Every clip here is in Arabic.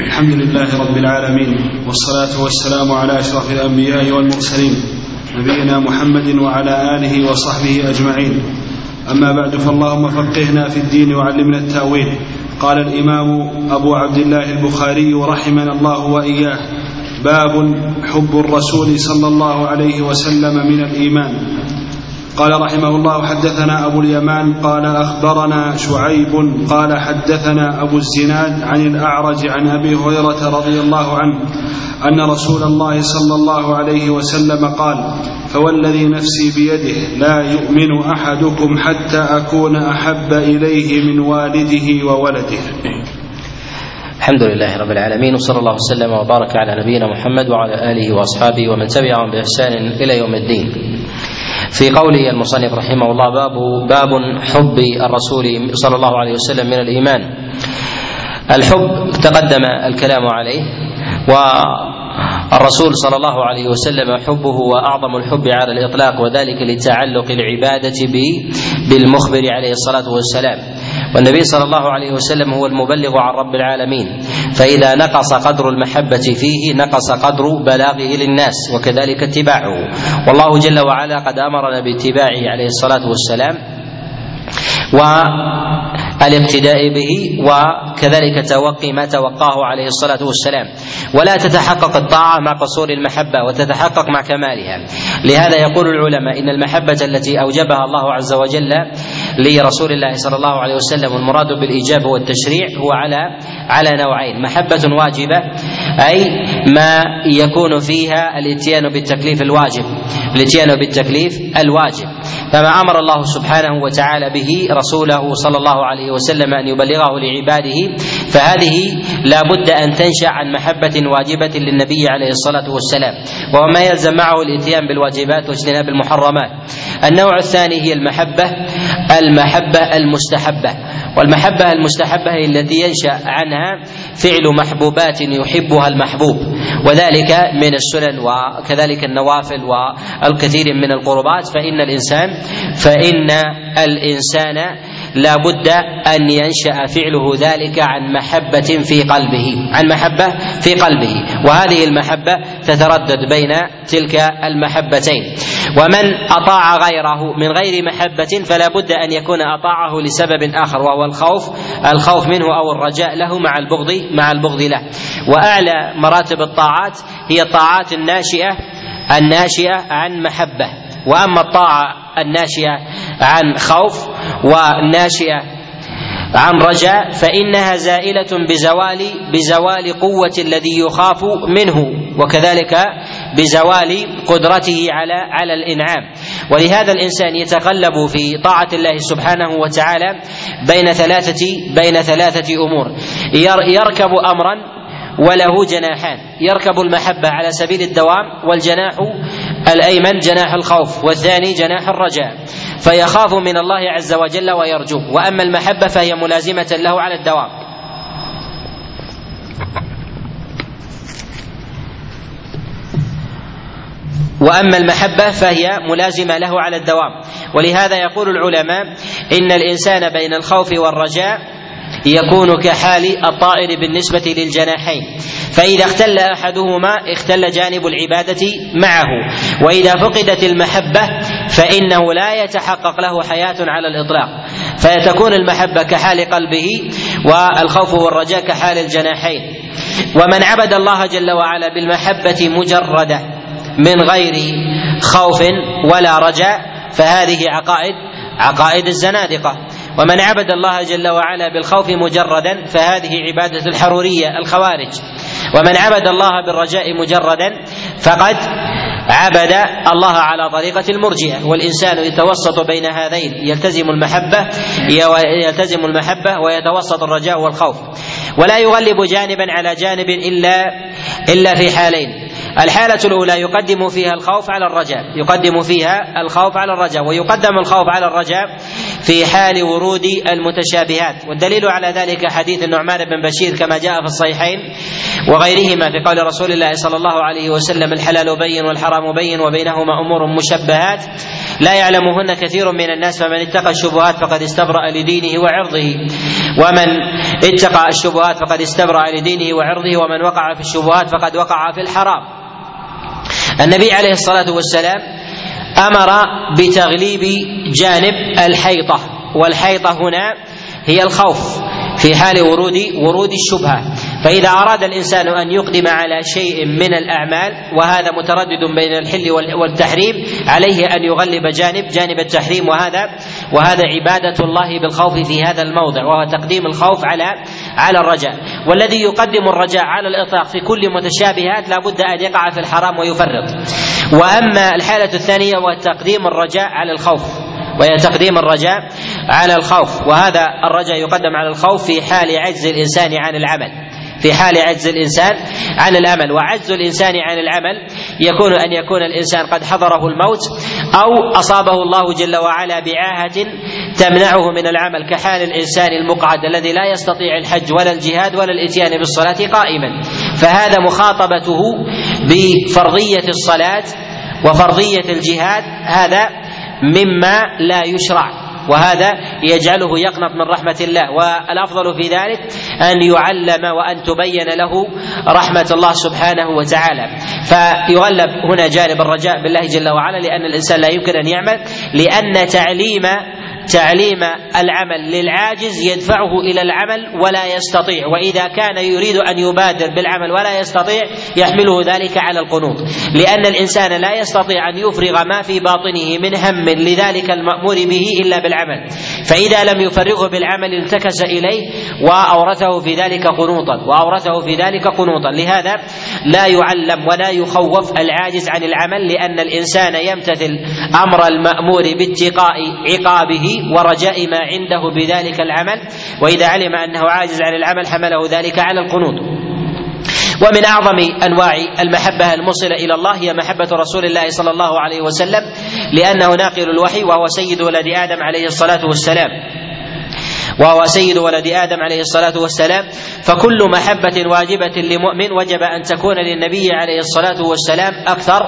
الحمد لله رب العالمين والصلاة والسلام على أشرف الأنبياء والمرسلين نبينا محمد وعلى آله وصحبه أجمعين. أما بعد فاللهم فقهنا في الدين وعلمنا التأويل. قال الإمام أبو عبد الله البخاري رحمنا الله وإياه باب حب الرسول صلى الله عليه وسلم من الإيمان. قال رحمه الله حدثنا أبو اليمان قال أخبرنا شعيب قال حدثنا أبو الزناد عن الأعرج عن أبي هريرة رضي الله عنه أن رسول الله صلى الله عليه وسلم قال فوالذي نفسي بيده لا يؤمن أحدكم حتى أكون أحب إليه من والده وولده الحمد لله رب العالمين وصلى الله وسلم وبارك على نبينا محمد وعلى آله وأصحابه ومن تبعهم بإحسان إلى يوم الدين. في قول المصنف رحمه الله باب باب حب الرسول صلى الله عليه وسلم من الإيمان. الحب تقدم الكلام عليه والرسول صلى الله عليه وسلم حبه هو اعظم الحب على الإطلاق وذلك لتعلق العبادة بالمخبر عليه الصلاة والسلام والنبي صلى الله عليه وسلم هو المبلغ عن رب العالمين فإذا نقص قدر المحبة فيه نقص قدر بلاغه للناس وكذلك اتباعه. والله جل وعلا قد أمرنا باتباعه عليه الصلاة والسلام والاقتداء به وكذلك توقي ما توقاه عليه الصلاة والسلام. ولا تتحقق الطاعة مع قصور المحبة وتتحقق مع كمالها. لهذا يقول العلماء إن المحبة التي أوجبها الله عز وجل لرسول الله صلى الله عليه وسلم. والمراد بالإيجاب والتشريع هو على على نوعين. محبة واجبة أي ما يكون فيها الاتيان بالتكليف الواجب. الاتيان بالتكليف الواجب. فما أمر الله سبحانه وتعالى به رسوله صلى الله عليه وسلم أن يبلغه لعباده فهذه لا بد أن تنشأ عن محبة واجبة للنبي عليه الصلاة والسلام. وما يلزم معه الاتيان بالواجبات واجتناب المحرمات. النوع الثاني هي المحبة. المحبة المستحبة. والمحبة المستحبة هي التي ينشأ عنها فعل محبوبات يحبها المحبوب. وذلك من السنن وكذلك النوافل والكثير من القربات. فإن الإنسان فإن الإنسان لا بد أن ينشأ فعله ذلك عن محبة في قلبه عن محبة في قلبه. وهذه المحبة تتردد بين تلك المحبتين. ومن أطاع غيره من غير محبة فلا بد أن يكون أطاعه لسبب آخر وهو الخوف الخوف منه أو الرجاء له مع البغض مع البغض له. وأعلى مراتب الطاعات هي الطاعات الناشئة الناشئة عن محبة. وأما الطاعة الناشئة عن خوف والناشئة عن رجاء فإنها زائلة بزوال بزوال قوة الذي يخاف منه. وكذلك بزوال قدرته على على الإنعام. ولهذا الإنسان يتقلب في طاعة الله سبحانه وتعالى بين ثلاثة بين ثلاثة أمور. يركب امرا وله جناحان. يركب المحبة على سبيل الدوام والجناح الأيمن جناح الخوف والثاني جناح الرجاء. فيخاف من الله عز وجل ويرجوه. وأما المحبة فهي ملازمة له على الدوام. وأما المحبة فهي ملازمة له على الدوام. ولهذا يقول العلماء إن الإنسان بين الخوف والرجاء يكون كحال الطائر بالنسبة للجناحين. فإذا اختل أحدهما اختل جانب العبادة معه. وإذا فقدت المحبة فإنه لا يتحقق له حياة على الإطلاق. فتكون المحبة كحال قلبه والخوف والرجاء كحال الجناحين. ومن عبد الله جل وعلا بالمحبة مجردة. من غير خوف ولا رجاء فهذه عقائد عقائد الزنادقة. ومن عبد الله جل وعلا بالخوف مجردا فهذه عبادة الحرورية الخوارج. ومن عبد الله بالرجاء مجردا فقد عبد الله على طريقة المرجئة. والإنسان يتوسط بين هذين يلتزم المحبة يلتزم المحبة ويتوسط الرجاء والخوف. ولا يغلب جانبا على جانب إلا إلا في حالين. الحالة الأولى يقدم فيها الخوف على الرجاء يقدم فيها الخوف على الرجاء ويقدم الخوف على الرجاء في حال ورود المتشابهات. والدليل على ذلك حديث النعمان بن بشير كما جاء في الصحيحين وغيرهما في قول رسول الله صلى الله عليه وسلم الحلال بين والحرام بين وبينهما أمور مشبهات لا يعلمهن كثير من الناس فمن اتقى الشبهات فقد استبرأ لدينه وعرضه ومن اتقى الشبهات فقد استبرأ لدينه وعرضه ومن وقع في الشبهات فقد وقع في الحرام. النبي عليه الصلاة والسلام أمر بتغليب جانب الحيطة والحيطة هنا هي الخوف. في حال ورود ورود الشبهة. فإذا أراد الإنسان أن يقدم على شيء من الأعمال وهذا متردد بين الحل والتحريم عليه أن يغلب جانب جانب التحريم وهذا وهذا عبادة الله بالخوف في هذا الموضع وهو تقديم الخوف على على الرجاء. والذي يقدم الرجاء على الإطلاق في كل متشابهات لا بد أن يقع في الحرام ويفرط. وأما الحالة الثانية هو تقديم الرجاء على الخوف. وهي تقديم الرجاء على الخوف. وهذا الرجاء يقدم على الخوف في حال عجز الإنسان عن العمل. في حال عجز الإنسان عن العمل. وعجز الإنسان عن العمل يكون أن يكون الإنسان قد حضره الموت أو أصابه الله جل وعلا بعاهة تمنعه من العمل كحال الإنسان المقعد الذي لا يستطيع الحج ولا الجهاد ولا الإتيان بالصلاة قائما. فهذا مخاطبته بفرضية الصلاة وفرضية الجهاد. هذا مما لا يشرع. وهذا يجعله يقنط من رحمة الله. والأفضل في ذلك أن يعلم وأن تبين له رحمة الله سبحانه وتعالى. فيغلب هنا جانب الرجاء بالله جل وعلا لأن الإنسان لا يمكن أن يعمل لأن تعليم تعليم العمل للعاجز يدفعه إلى العمل ولا يستطيع وإذا كان يريد أن يبادر بالعمل ولا يستطيع يحمله ذلك على القنوط. لأن الإنسان لا يستطيع أن يفرغ ما في باطنه من هم لذلك المأمور به إلا بالعمل. فإذا لم يفرغه بالعمل انتكس إليه وأورثه في ذلك قنوطا وأورثه في ذلك قنوطا. لهذا لا يعلم ولا يخوف العاجز عن العمل لأن الإنسان يمتثل أمر المأمور باتقاء عقابه ورجاء ما عنده بذلك العمل وإذا علم أنه عاجز عن العمل حمله ذلك على القنوط. ومن أعظم أنواع المحبة الموصلة إلى الله هي محبة رسول الله صلى الله عليه وسلم لأنه ناقل الوحي وهو سيد ولد آدم عليه الصلاة والسلام. وهو سيد ولد آدم عليه الصلاة والسلام. فكل محبة واجبة لمؤمن وجب أن تكون للنبي عليه الصلاة والسلام أكثر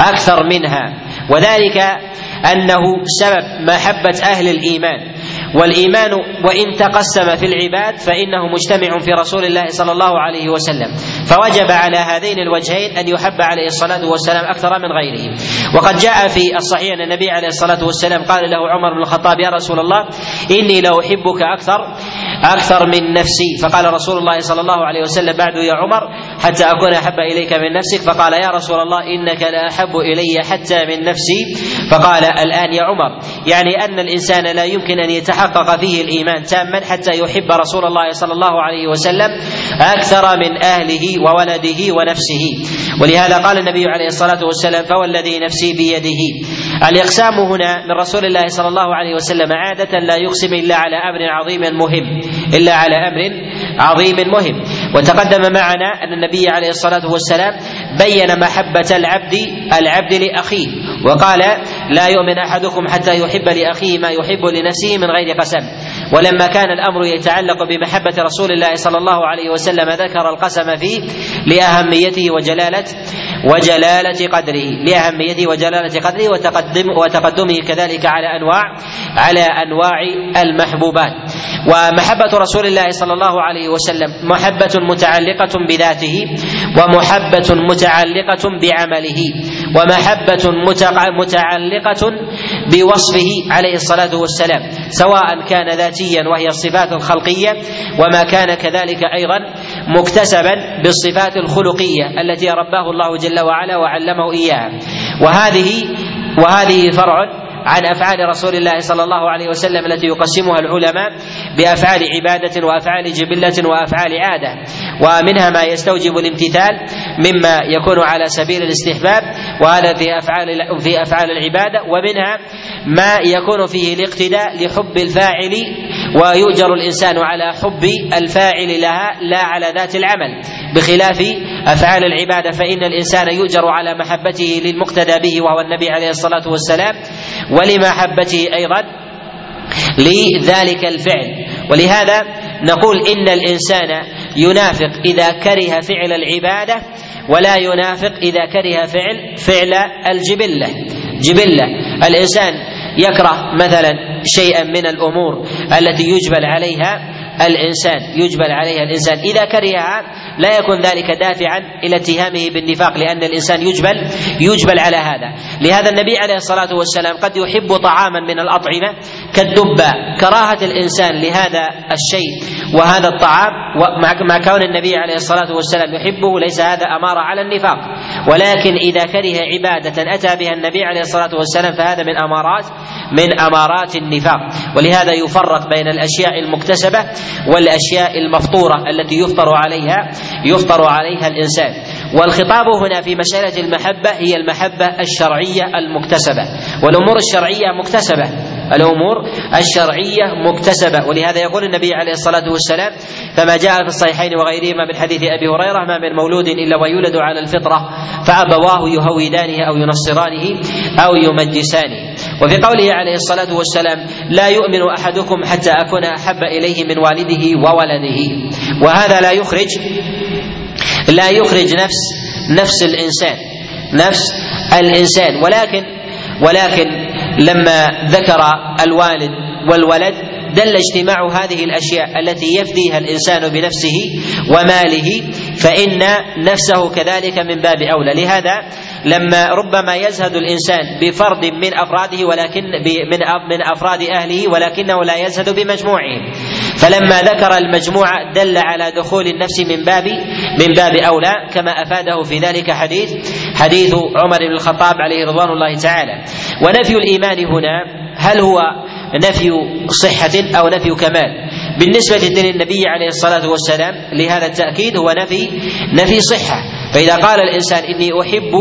أكثر منها. وذلك أنه سبب محبة أهل الإيمان. والإيمان وإن تقسم في العباد فإنه مجتمع في رسول الله صلى الله عليه وسلم. فوجب على هذين الوجهين أن يحب عليه الصلاة والسلام أكثر من غيره. وقد جاء في الصحيح ان النبي عليه الصلاة والسلام قال له عمر بن الخطاب يا رسول الله إني لأحبك أكثر أكثر من نفسي. فقال رسول الله صلى الله عليه وسلم بعد يا عمر حتى أكون أحب إليك من نفسك. فقال يا رسول الله إنك لا أحب إلي حتى من نفسي. فقال الآن يا عمر يعني أن الإنسان لا يمكن أن يتحقق فيه الإيمان تاما حتى يحب رسول الله صلى الله عليه وسلم أكثر من أهله وولده ونفسه. ولهذا قال النبي عليه الصلاة والسلام فوالذي نفسي بيده. الإقسام هنا من رسول الله صلى الله عليه وسلم عادة لا يقسم إلا على أمر عظيم مهم. إلا على أمر عظيم مهم. وتقدم معنا أن النبي عليه الصلاة والسلام بين محبة العبد العبد لأخيه وقال لا يؤمن أحدكم حتى يحب لأخيه ما يحب لنفسه من غير قسم. ولما كان الأمر يتعلق بمحبة رسول الله صلى الله عليه وسلم ذكر القسم فيه لأهميته وجلاله وجلالة قدره لأهميته وجلالة قدره وتقدم وتقدمه كذلك على انواع على أنواع المحبوبات. ومحبة رسول الله صلى الله عليه وسلم محبة متعلقة بذاته ومحبة متعلقة بعمله ومحبة متعلقة بوصفه عليه الصلاة والسلام سواء كان ذاتيا وهي الصفات الخلقيه وما كان كذلك أيضا مكتسبا بالصفات الخلقية التي رباه الله جل وعلا وعلمه إياها. وهذه وهذه فرع عن أفعال رسول الله صلى الله عليه وسلم التي يقسمها العلماء بأفعال عبادة وأفعال جبلة وأفعال عادة. ومنها ما يستوجب الامتثال مما يكون على سبيل الاستحباب وهذا في أفعال في أفعال العبادة. ومنها ما يكون فيه الاقتداء لحب الفاعل ويؤجر الإنسان على حب الفاعل لها لا على ذات العمل. بخلاف أفعال العبادة فإن الإنسان يؤجر على محبته للمقتدى به وهو النبي عليه الصلاة والسلام ولمحبته أيضا لذلك الفعل. ولهذا نقول إن الإنسان ينافق إذا كره فعل العبادة ولا ينافق إذا كره فعل فعل الجبلة. جبلة. الإنسان يكره مثلا شيئا من الأمور التي يجبل عليها الإنسان يجبل عليها الإنسان. إذا كرهها لا يكون ذلك دافعا إلى اتهامه بالنفاق لأن الإنسان يجبل يجبل على هذا. لهذا النبي عليه الصلاة والسلام قد يحب طعاما من الأطعمة كالدباء كراهة الإنسان لهذا الشيء وهذا الطعام مع كون النبي عليه الصلاة والسلام يحبه ليس هذا أمارة على النفاق. ولكن إذا كره عبادة أتى بها النبي عليه الصلاة والسلام فهذا من أمارات من أمارات النفاق. ولهذا يفرق بين الأشياء المكتسبة والأشياء المفطورة التي يفطر عليها يفطر عليها الإنسان. والخطاب هنا في مسألة المحبة هي المحبة الشرعية المكتسبة. والأمور الشرعية مكتسبة. الأمور الشرعية مكتسبة. ولهذا يقول النبي عليه الصلاة والسلام كما جاء في الصحيحين وغيرهما من حديث أبي هريرة ما من مولود إلا ويولد على الفطرة فأبواه يهودانه أو ينصرانه أو يمجسانه. وفي قوله عليه الصلاة والسلام لا يؤمن أحدكم حتى أكون أحب إليه من والده وولده. وهذا لا يخرج لا يخرج نفس نفس الإنسان نفس الإنسان. ولكن ولكن لما ذكر الوالد والولد دل اجتماع هذه الأشياء التي يفديها الإنسان بنفسه وماله فإن نفسه كذلك من باب أولى. لهذا لما ربما يزهد الإنسان بفرد من أفراده ولكن من من أفراد أهله ولكنه لا يزهد بمجموعهم فلما ذكر المجموعه دل على دخول النفس من باب من باب أولى كما أفاده في ذلك حديث حديث عمر بن الخطاب عليه رضوان الله تعالى. ونفي الإيمان هنا هل هو نفي صحة أو نفي كمال؟ بالنسبة للنبي عليه الصلاة والسلام لهذا التأكيد هو نفي نفي صحة. فإذا قال الإنسان إني أحب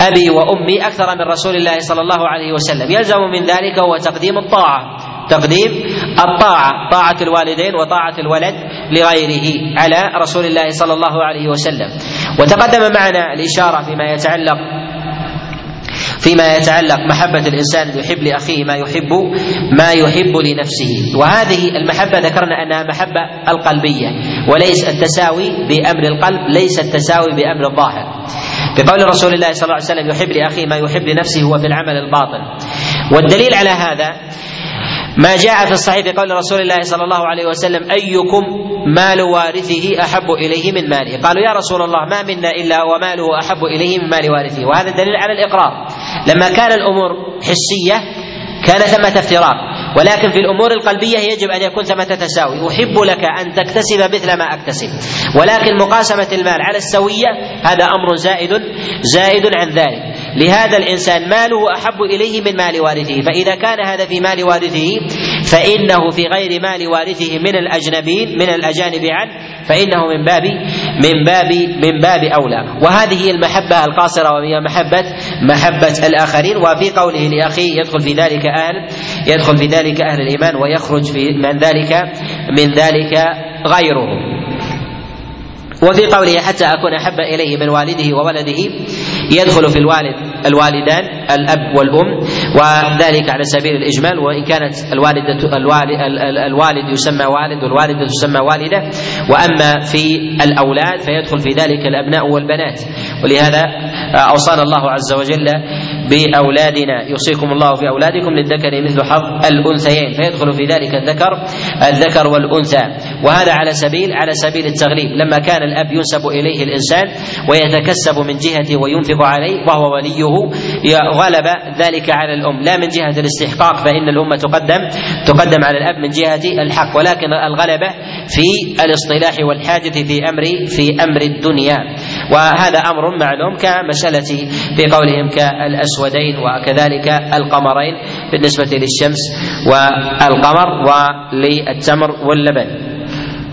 أبي وأمي أكثر من رسول الله صلى الله عليه وسلم يلزم من ذلك هو تقديم الطاعة. تقديم الطاعة طاعة الوالدين وطاعة الولد لغيره على رسول الله صلى الله عليه وسلم. وتقدم معنا الإشارة فيما يتعلق فيما يتعلق محبة الإنسان يحب لأخيه ما يحب ما يحب لنفسه. وهذه المحبة ذكرنا أنها محبة القلبية وليس التساوي بأمر القلب ليس التساوي بأمر الظاهر. بقول رسول الله صلى الله عليه وسلم يحب لأخيه ما يحب لنفسه هو في العمل الباطن. والدليل على هذا ما جاء في الصحيح في قول رسول الله صلى الله عليه وسلم أيكم مال وارثه أحب إليه من ماله؟ قالوا يا رسول الله ما منا إلا وماله أحب إليه من مال وارثه. وهذا دليل على الإقرار. لما كان الأمور حسية كان ثمة افتراق. ولكن في الأمور القلبية يجب أن يكون ثمة تساوي. أحب لك أن تكتسب مثل ما أكتسب. ولكن مقاسمة المال على السوية هذا أمر زائد زائد عن ذلك. لهذا الإنسان ماله أحب إليه من مال وارثه فإذا كان هذا في مال وارثه فإنه في غير مال وارثه من الاجنبين من الأجانب عنه فإنه من باب من باب من باب أولى. وهذه هي المحبة القاصرة وهي محبة محبة الآخرين. وفي قوله لأخيه يدخل في ذلك أهل يدخل في ذلك أهل الإيمان ويخرج في من ذلك من ذلك غيره. وفي قوله حتى أكون أحب إليه من والده وولده يدخل في الوالد. الوالدان الأب والأم وذلك على سبيل الإجمال وإن كانت الوالدة الوالد, يسمى والد والوالدة تسمى والدة وأما في الأولاد فيدخل في ذلك الأبناء والبنات. ولهذا أوصانا الله عز وجل بأولادنا يوصيكم الله في أولادكم للذكر مثل حظ الأنثيين فيدخل في ذلك الذكر الذكر والأنثى. وهذا على سبيل على سبيل التغليب. لما كان الأب ينسب إليه الإنسان ويتكسب من جهته وينفق عليه وهو وليه غلب ذلك على الأم. لا من جهة الاستحقاق فإن الأمة تقدم تقدم على الأب من جهة الحق. ولكن الغلبه في الاصطلاح والحاجة في أمر في أمر الدنيا. وهذا أمر معلوم كمسألة في قولهم كالأسودين وكذلك القمرين بالنسبة للشمس والقمر وللتمر واللبن.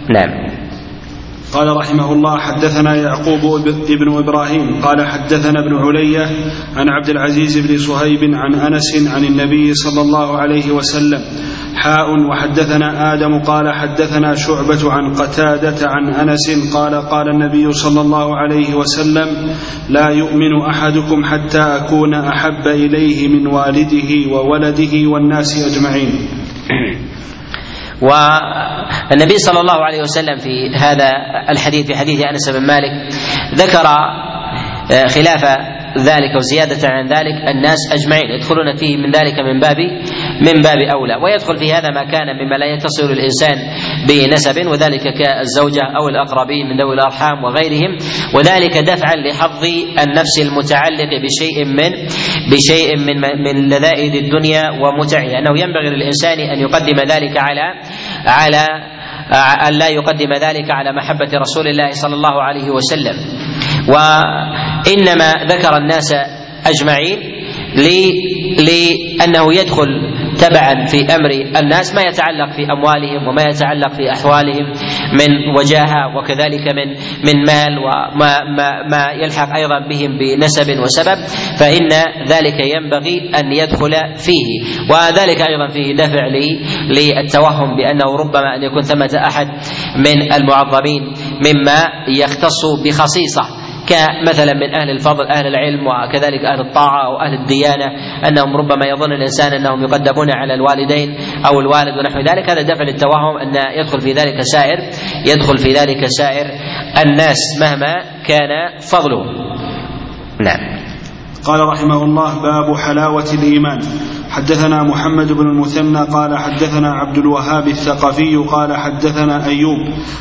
نعم. قال رحمه الله حدثنا يعقوب بن إبراهيم قال حدثنا ابن علية عن عبد العزيز بن صهيب عن أنس عن النبي صلى الله عليه وسلم حاء وحدثنا آدم قال حدثنا شعبة عن قتادة عن أنس قال قال النبي صلى الله عليه وسلم لا يؤمن أحدكم حتى أكون أحب إليه من والده وولده والناس أجمعين. والنبي صلى الله عليه وسلم في هذا الحديث في حديث أنس بن مالك ذكر خلاف ذلك وزيادة عن ذلك الناس أجمعين. يدخلون فيه من ذلك من باب من باب أولى. ويدخل في هذا ما كان مما لا يتصل الإنسان بنسب وذلك كالزوجة أو الأقربين من ذوي الأرحام وغيرهم. وذلك دفعا لحظ النفس المتعلق بشيء من بشيء من من لذائذ الدنيا ومتعها. أنه ينبغي للإنسان أن يقدم ذلك على على أن لا يقدم ذلك على محبة رسول الله صلى الله عليه وسلم. وإنما ذكر الناس أجمعين لأنه يدخل تبعا في أمر الناس ما يتعلق في أموالهم وما يتعلق في أحوالهم من وجاهة وكذلك من من مال وما ما ما يلحق أيضا بهم بنسب وسبب فإن ذلك ينبغي أن يدخل فيه. وذلك أيضا فيه دفع للتوهم بأنه ربما أن يكون ثمة أحد من المعظمين مما يختص بخصيصة. كمثلا من أهل الفضل أهل العلم وكذلك أهل الطاعة وأهل الديانة أنهم ربما يظن الإنسان أنهم يقدمون على الوالدين أو الوالد ونحو ذلك. هذا دفع للتوهم أن يدخل في ذلك سائر يدخل في ذلك سائر الناس مهما كان فضله. نعم. قال رحمه الله باب حلاوة الإيمان. حدثنا محمد بن المثنى قال حدثنا عبد الوهاب الثقفي قال حدثنا أيوب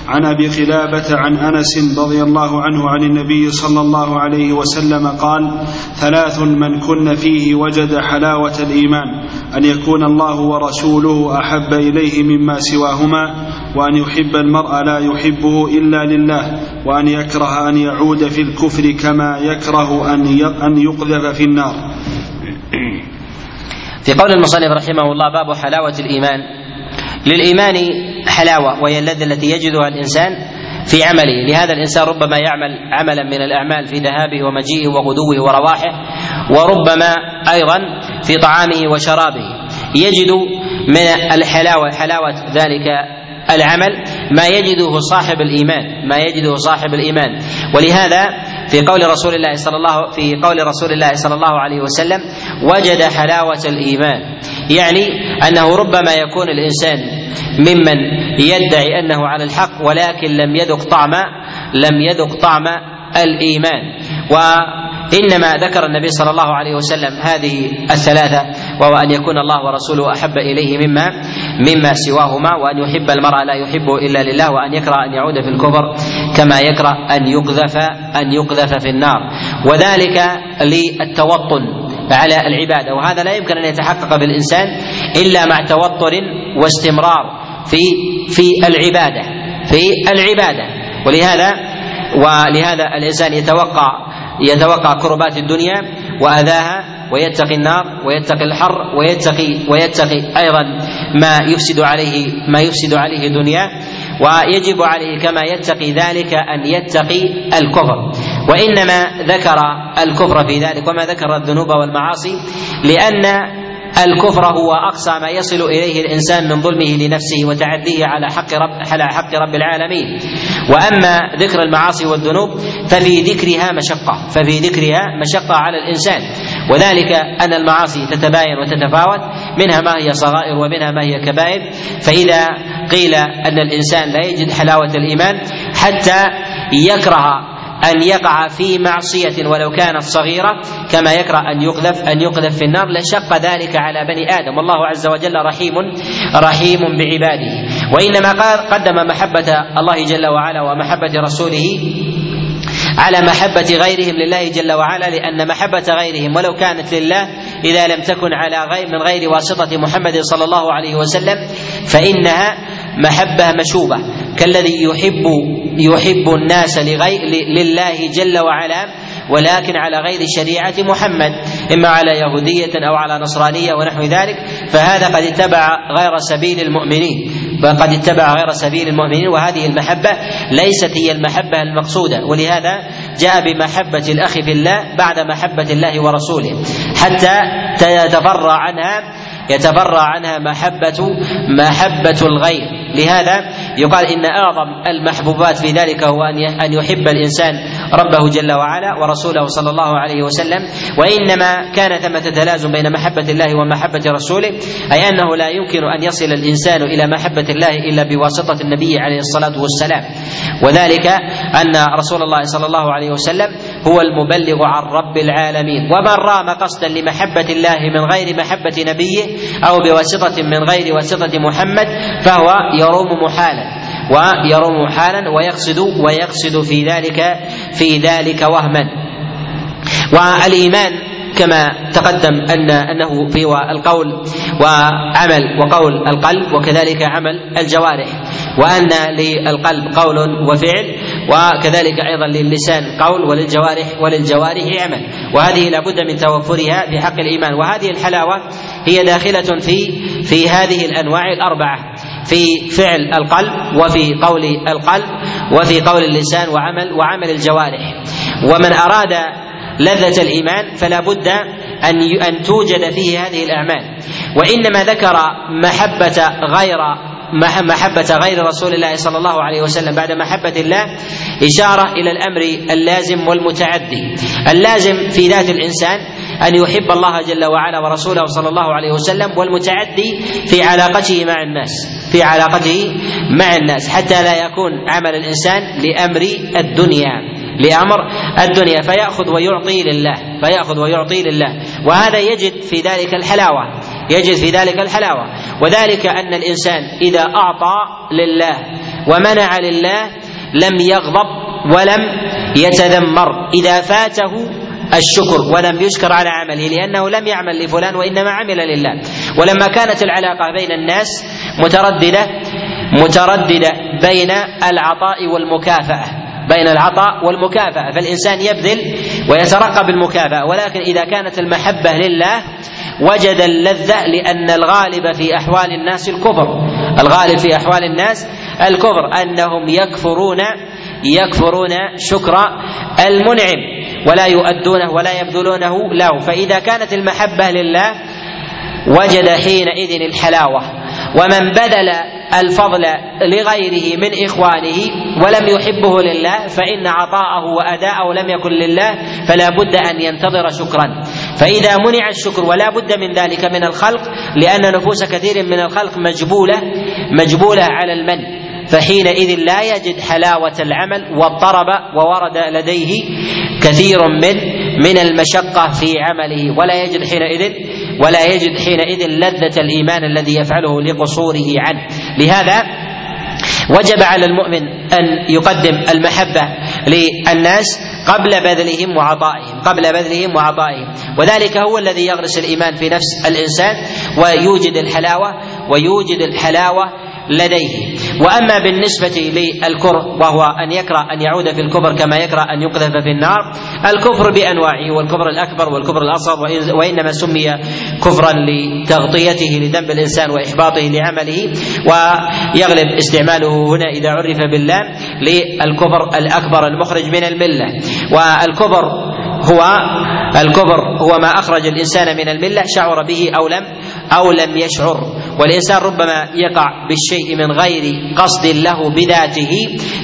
عن أبي قلابة عن أنس رضي الله عنه عن النبي صلى الله عليه وسلم قال ثلاث من كن فيه وجد حلاوة الإيمان أن يكون الله ورسوله أحب إليه مما سواهما وأن يحب المرء لا يحبه إلا لله وأن يكره أن يعود في الكفر كما يكره أن يقذف في النار. في قول المصنف رحمه الله باب حلاوة الإيمان. للإيمان حلاوة وهي اللذة التي يجدها الإنسان في عمله. لهذا الإنسان ربما يعمل عملا من الأعمال في ذهابه ومجيئه وغدوه ورواحه وربما أيضا في طعامه وشرابه. يجد من الحلاوة حلاوة ذلك العمل ما يجده صاحب الإيمان ما يجده صاحب الإيمان. ولهذا في قول رسول الله صلى الله في قول رسول الله صلى الله عليه وسلم وجد حلاوة الإيمان. يعني أنه ربما يكون الإنسان ممن يدعي أنه على الحق ولكن لم يذق طعم لم يذق طعم الإيمان. و إنما ذكر النبي صلى الله عليه وسلم هذه الثلاثة وهو أن يكون الله ورسوله أحب إليه مما مما سواهما وأن يحب المرء لا يحبه إلا لله وأن يكره أن يعود في الكفر كما يكره أن يقذف أن يقذف في النار. وذلك للتوطن على العبادة. وهذا لا يمكن أن يتحقق بالإنسان إلا مع توطن واستمرار في في العبادة في العبادة. ولهذا ولهذا الإنسان يتوقع يتوقع كربات الدنيا وأذاها ويتقي النار ويتقي الحر ويتقي ويتقي أيضا ما يفسد عليه ما يفسد عليه دنياه ويجب عليه كما يتقي ذلك أن يتقي الكفر. وإنما ذكر الكفر في ذلك وما ذكر الذنوب والمعاصي لأن الكفر هو أقصى ما يصل إليه الإنسان من ظلمه لنفسه وتعديه على حق رب على حق رب العالمين. وأما ذكر المعاصي والذنوب ففي ذكرها مشقة ففي ذكرها مشقة على الإنسان. وذلك أن المعاصي تتباين وتتفاوت منها ما هي صغائر ومنها ما هي كبائر. فإذا قيل أن الإنسان لا يجد حلاوة الإيمان حتى يكره أن يقع في معصية ولو كانت صغيرة كما يكره أن يقذف أن يقذف في النار. لشق ذلك على بني آدم. والله عز وجل رحيم رحيم بعباده. وإنما قدم محبة الله جل وعلا ومحبة رسوله على محبة غيرهم لله جل وعلا لأن محبة غيرهم ولو كانت لله إذا لم تكن على غير من غير واسطة محمد صلى الله عليه وسلم فإنها محبة مشوبة كالذي يحب يحب الناس لغير لله جل وعلا ولكن على غير شريعة محمد. إما على يهودية أو على نصرانية ونحو ذلك فهذا قد اتبع غير سبيل المؤمنين. وقد اتبع غير سبيل المؤمنين وهذه المحبة ليست هي المحبة المقصودة. ولهذا جاء بمحبة الأخ في الله بعد محبة الله ورسوله. حتى تتفرع عنها يتبرع عنها محبة محبة الغير. لهذا يقال إن أعظم المحبوبات في ذلك هو أن يحب الإنسان ربه جل وعلا ورسوله صلى الله عليه وسلم وإنما كان ثمة تلازم بين محبة الله ومحبة رسوله أي أنه لا يمكن أن يصل الإنسان إلى محبة الله إلا بواسطة النبي عليه الصلاة والسلام. وذلك أن رسول الله صلى الله عليه وسلم هو المبلغ عن رب العالمين. ومن رام قصدا لمحبة الله من غير محبة نبيه أو بواسطة من غير واسطة محمد فهو يروم محالا ويروم محالا ويقصد ويقصد في ذلك في ذلك وهما. والإيمان كما تقدم ان أنه في القول وعمل وقول القلب وكذلك عمل الجوارح وأن للقلب قول وفعل وكذلك أيضا للسان قول وللجوارح وللجوارح عمل. وهذه لابد من توفرها في حق الإيمان. وهذه الحلاوة هي داخلة في في هذه الأنواع الأربعة. في فعل القلب وفي قول القلب وفي قول اللسان وعمل وعمل الجوارح. ومن أراد لذة الإيمان فلا بد أن أن توجد فيه هذه الأعمال. وإنما ذكر محبة غير محبة غير رسول الله صلى الله عليه وسلم بعد محبة الله إشارة إلى الأمر اللازم والمتعدي. اللازم في ذات الإنسان أن يحب الله جل وعلا ورسوله صلى الله عليه وسلم والمتعدي في علاقته مع الناس في علاقته مع الناس حتى لا يكون عمل الإنسان لأمر الدنيا لأمر الدنيا فيأخذ ويعطي لله فيأخذ ويعطي لله وهذا يجد في ذلك الحلاوة يجد في ذلك الحلاوة وذلك أن الإنسان إذا أعطى لله ومنع لله لم يغضب ولم يتذمر إذا فاته الشكر ولم يشكر على عمله لأنه لم يعمل لفلان وإنما عمل لله. ولما كانت العلاقة بين الناس مترددة مترددة بين العطاء والمكافأة بين العطاء والمكافأة. فالإنسان يبذل ويترقب المكافأة. ولكن إذا كانت المحبة لله وجد اللذة لأن الغالب في أحوال الناس الكفر الغالب في أحوال الناس الكفر أنهم يكفرون يكفرون شكر المنعم. ولا يؤدونه ولا يبذلونه له. فإذا كانت المحبة لله وجد حينئذ الحلاوة. ومن بذل الفضل لغيره من إخوانه ولم يحبه لله فإن عطاءه وأداءه لم يكن لله فلا بد أن ينتظر شكرا. فإذا منع الشكر ولا بد من ذلك من الخلق لأن نفوس كثير من الخلق مجبولة مجبولة على المن فحينئذ لا يجد حلاوة العمل واضطرب وورد لديه كثير من من المشقة في عمله. ولا يجد حينئذ ولا يجد حينئذ لذة الإيمان الذي يفعله لقصوره عنه. لهذا وجب على المؤمن أن يقدم المحبة للناس قبل بذلهم وعطائهم قبل بذلهم وعطائهم. وذلك هو الذي يغرس الإيمان في نفس الإنسان ويوجد الحلاوة ويوجد الحلاوة لديه. وأما بالنسبة للكره وهو أن يكره أن يعود في الكفر كما يكره أن يقذف في النار الكفر بأنواعه والكفر الأكبر والكفر الأصغر وإنما سمي كفرا لتغطيته لذنب الإنسان وإحباطه لعمله ويغلب استعماله هنا إذا عرف بالله للكفر الأكبر المخرج من الملة. والكفر هو الكفر هو ما أخرج الإنسان من الملة شعر به أو لم أو لم يشعر. والإنسان ربما يقع بالشيء من غير قصد له بذاته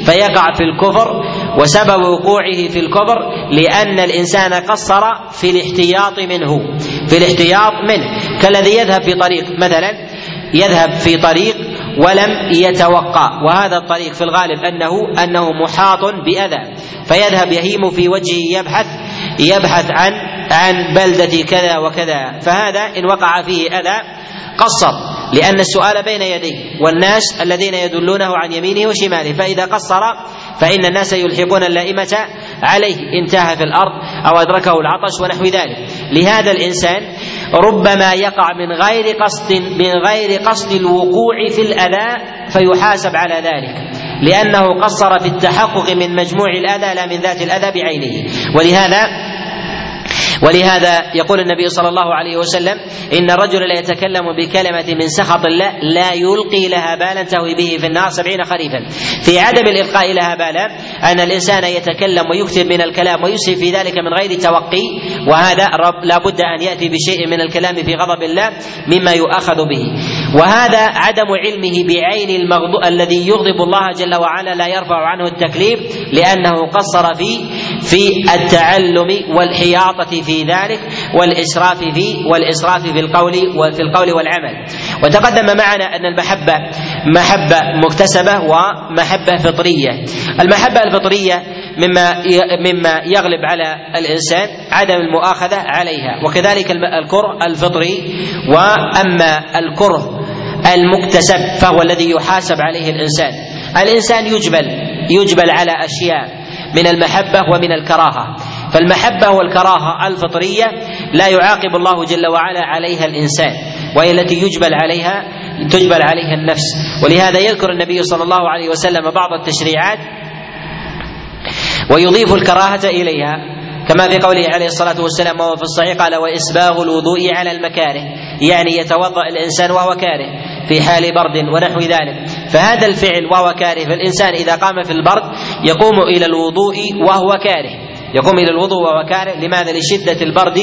فيقع في الكفر. وسبب وقوعه في الكفر لأن الإنسان قصر في الاحتياط منه في الاحتياط منه. كالذي يذهب في طريق مثلا يذهب في طريق ولم يتوقع. وهذا الطريق في الغالب أنه أنه محاط بأذى فيذهب يهيم في وجهه يبحث يبحث عن عن بلدة كذا وكذا. فهذا إن وقع فيه أذى قصر لأن السؤال بين يديه والناس الذين يدلونه عن يمينه وشماله. فإذا قصر فإن الناس يلحقون اللائمة عليه انتهى في الأرض أو أدركه العطش ونحو ذلك. لهذا الإنسان ربما يقع من غير قصد من غير قصد الوقوع في الأذى فيحاسب على ذلك. لأنه قصر في التحقق من مجموع الأذى لا من ذات الأذى بعينه. ولهذا ولهذا يقول النبي صلى الله عليه وسلم إن الرجل لا يتكلم بكلمة من سخط الله لا يلقي لها بالا تهوي به في النار سبعين خريفا. في عدم الإلقاء لها بالا أن الإنسان يتكلم ويكثر من الكلام ويسري في ذلك من غير توقي وهذا لا بد أن يأتي بشيء من الكلام في غضب الله مما يؤاخذ به. وهذا عدم علمه بعين المغضوب الذي يغضب الله جل وعلا لا يرفع عنه التكليف لأنه قصر في في التعلم والحياطة في ذلك والإسراف في والإسراف في القول وفي القول والعمل. وتقدم معنا أن المحبة محبة مكتسبة ومحبة فطرية. المحبة الفطرية مما مما يغلب على الإنسان عدم المؤاخذة عليها. وكذلك الكره الفطري. وأما الكره المكتسب فهو الذي يحاسب عليه الإنسان. الإنسان يجبل يجبل على أشياء من المحبة ومن الكراهة. فالمحبة والكراهة الفطرية لا يعاقب الله جل وعلا عليها الإنسان وهي التي يجبل عليها تجبل عليها النفس. ولهذا يذكر النبي صلى الله عليه وسلم بعض التشريعات ويضيف الكراهة إليها كما في قوله عليه الصلاة والسلام وهو في الصحيح قال وإسباغ الوضوء على المكاره يعني يتوضأ الإنسان وهو كاره في حال برد ونحو ذلك. فهذا الفعل وهو كاره فالإنسان إذا قام في البرد يقوم إلى الوضوء وهو كاره. يقوم إلى الوضوء وهو كاره. لماذا؟ لشدة البرد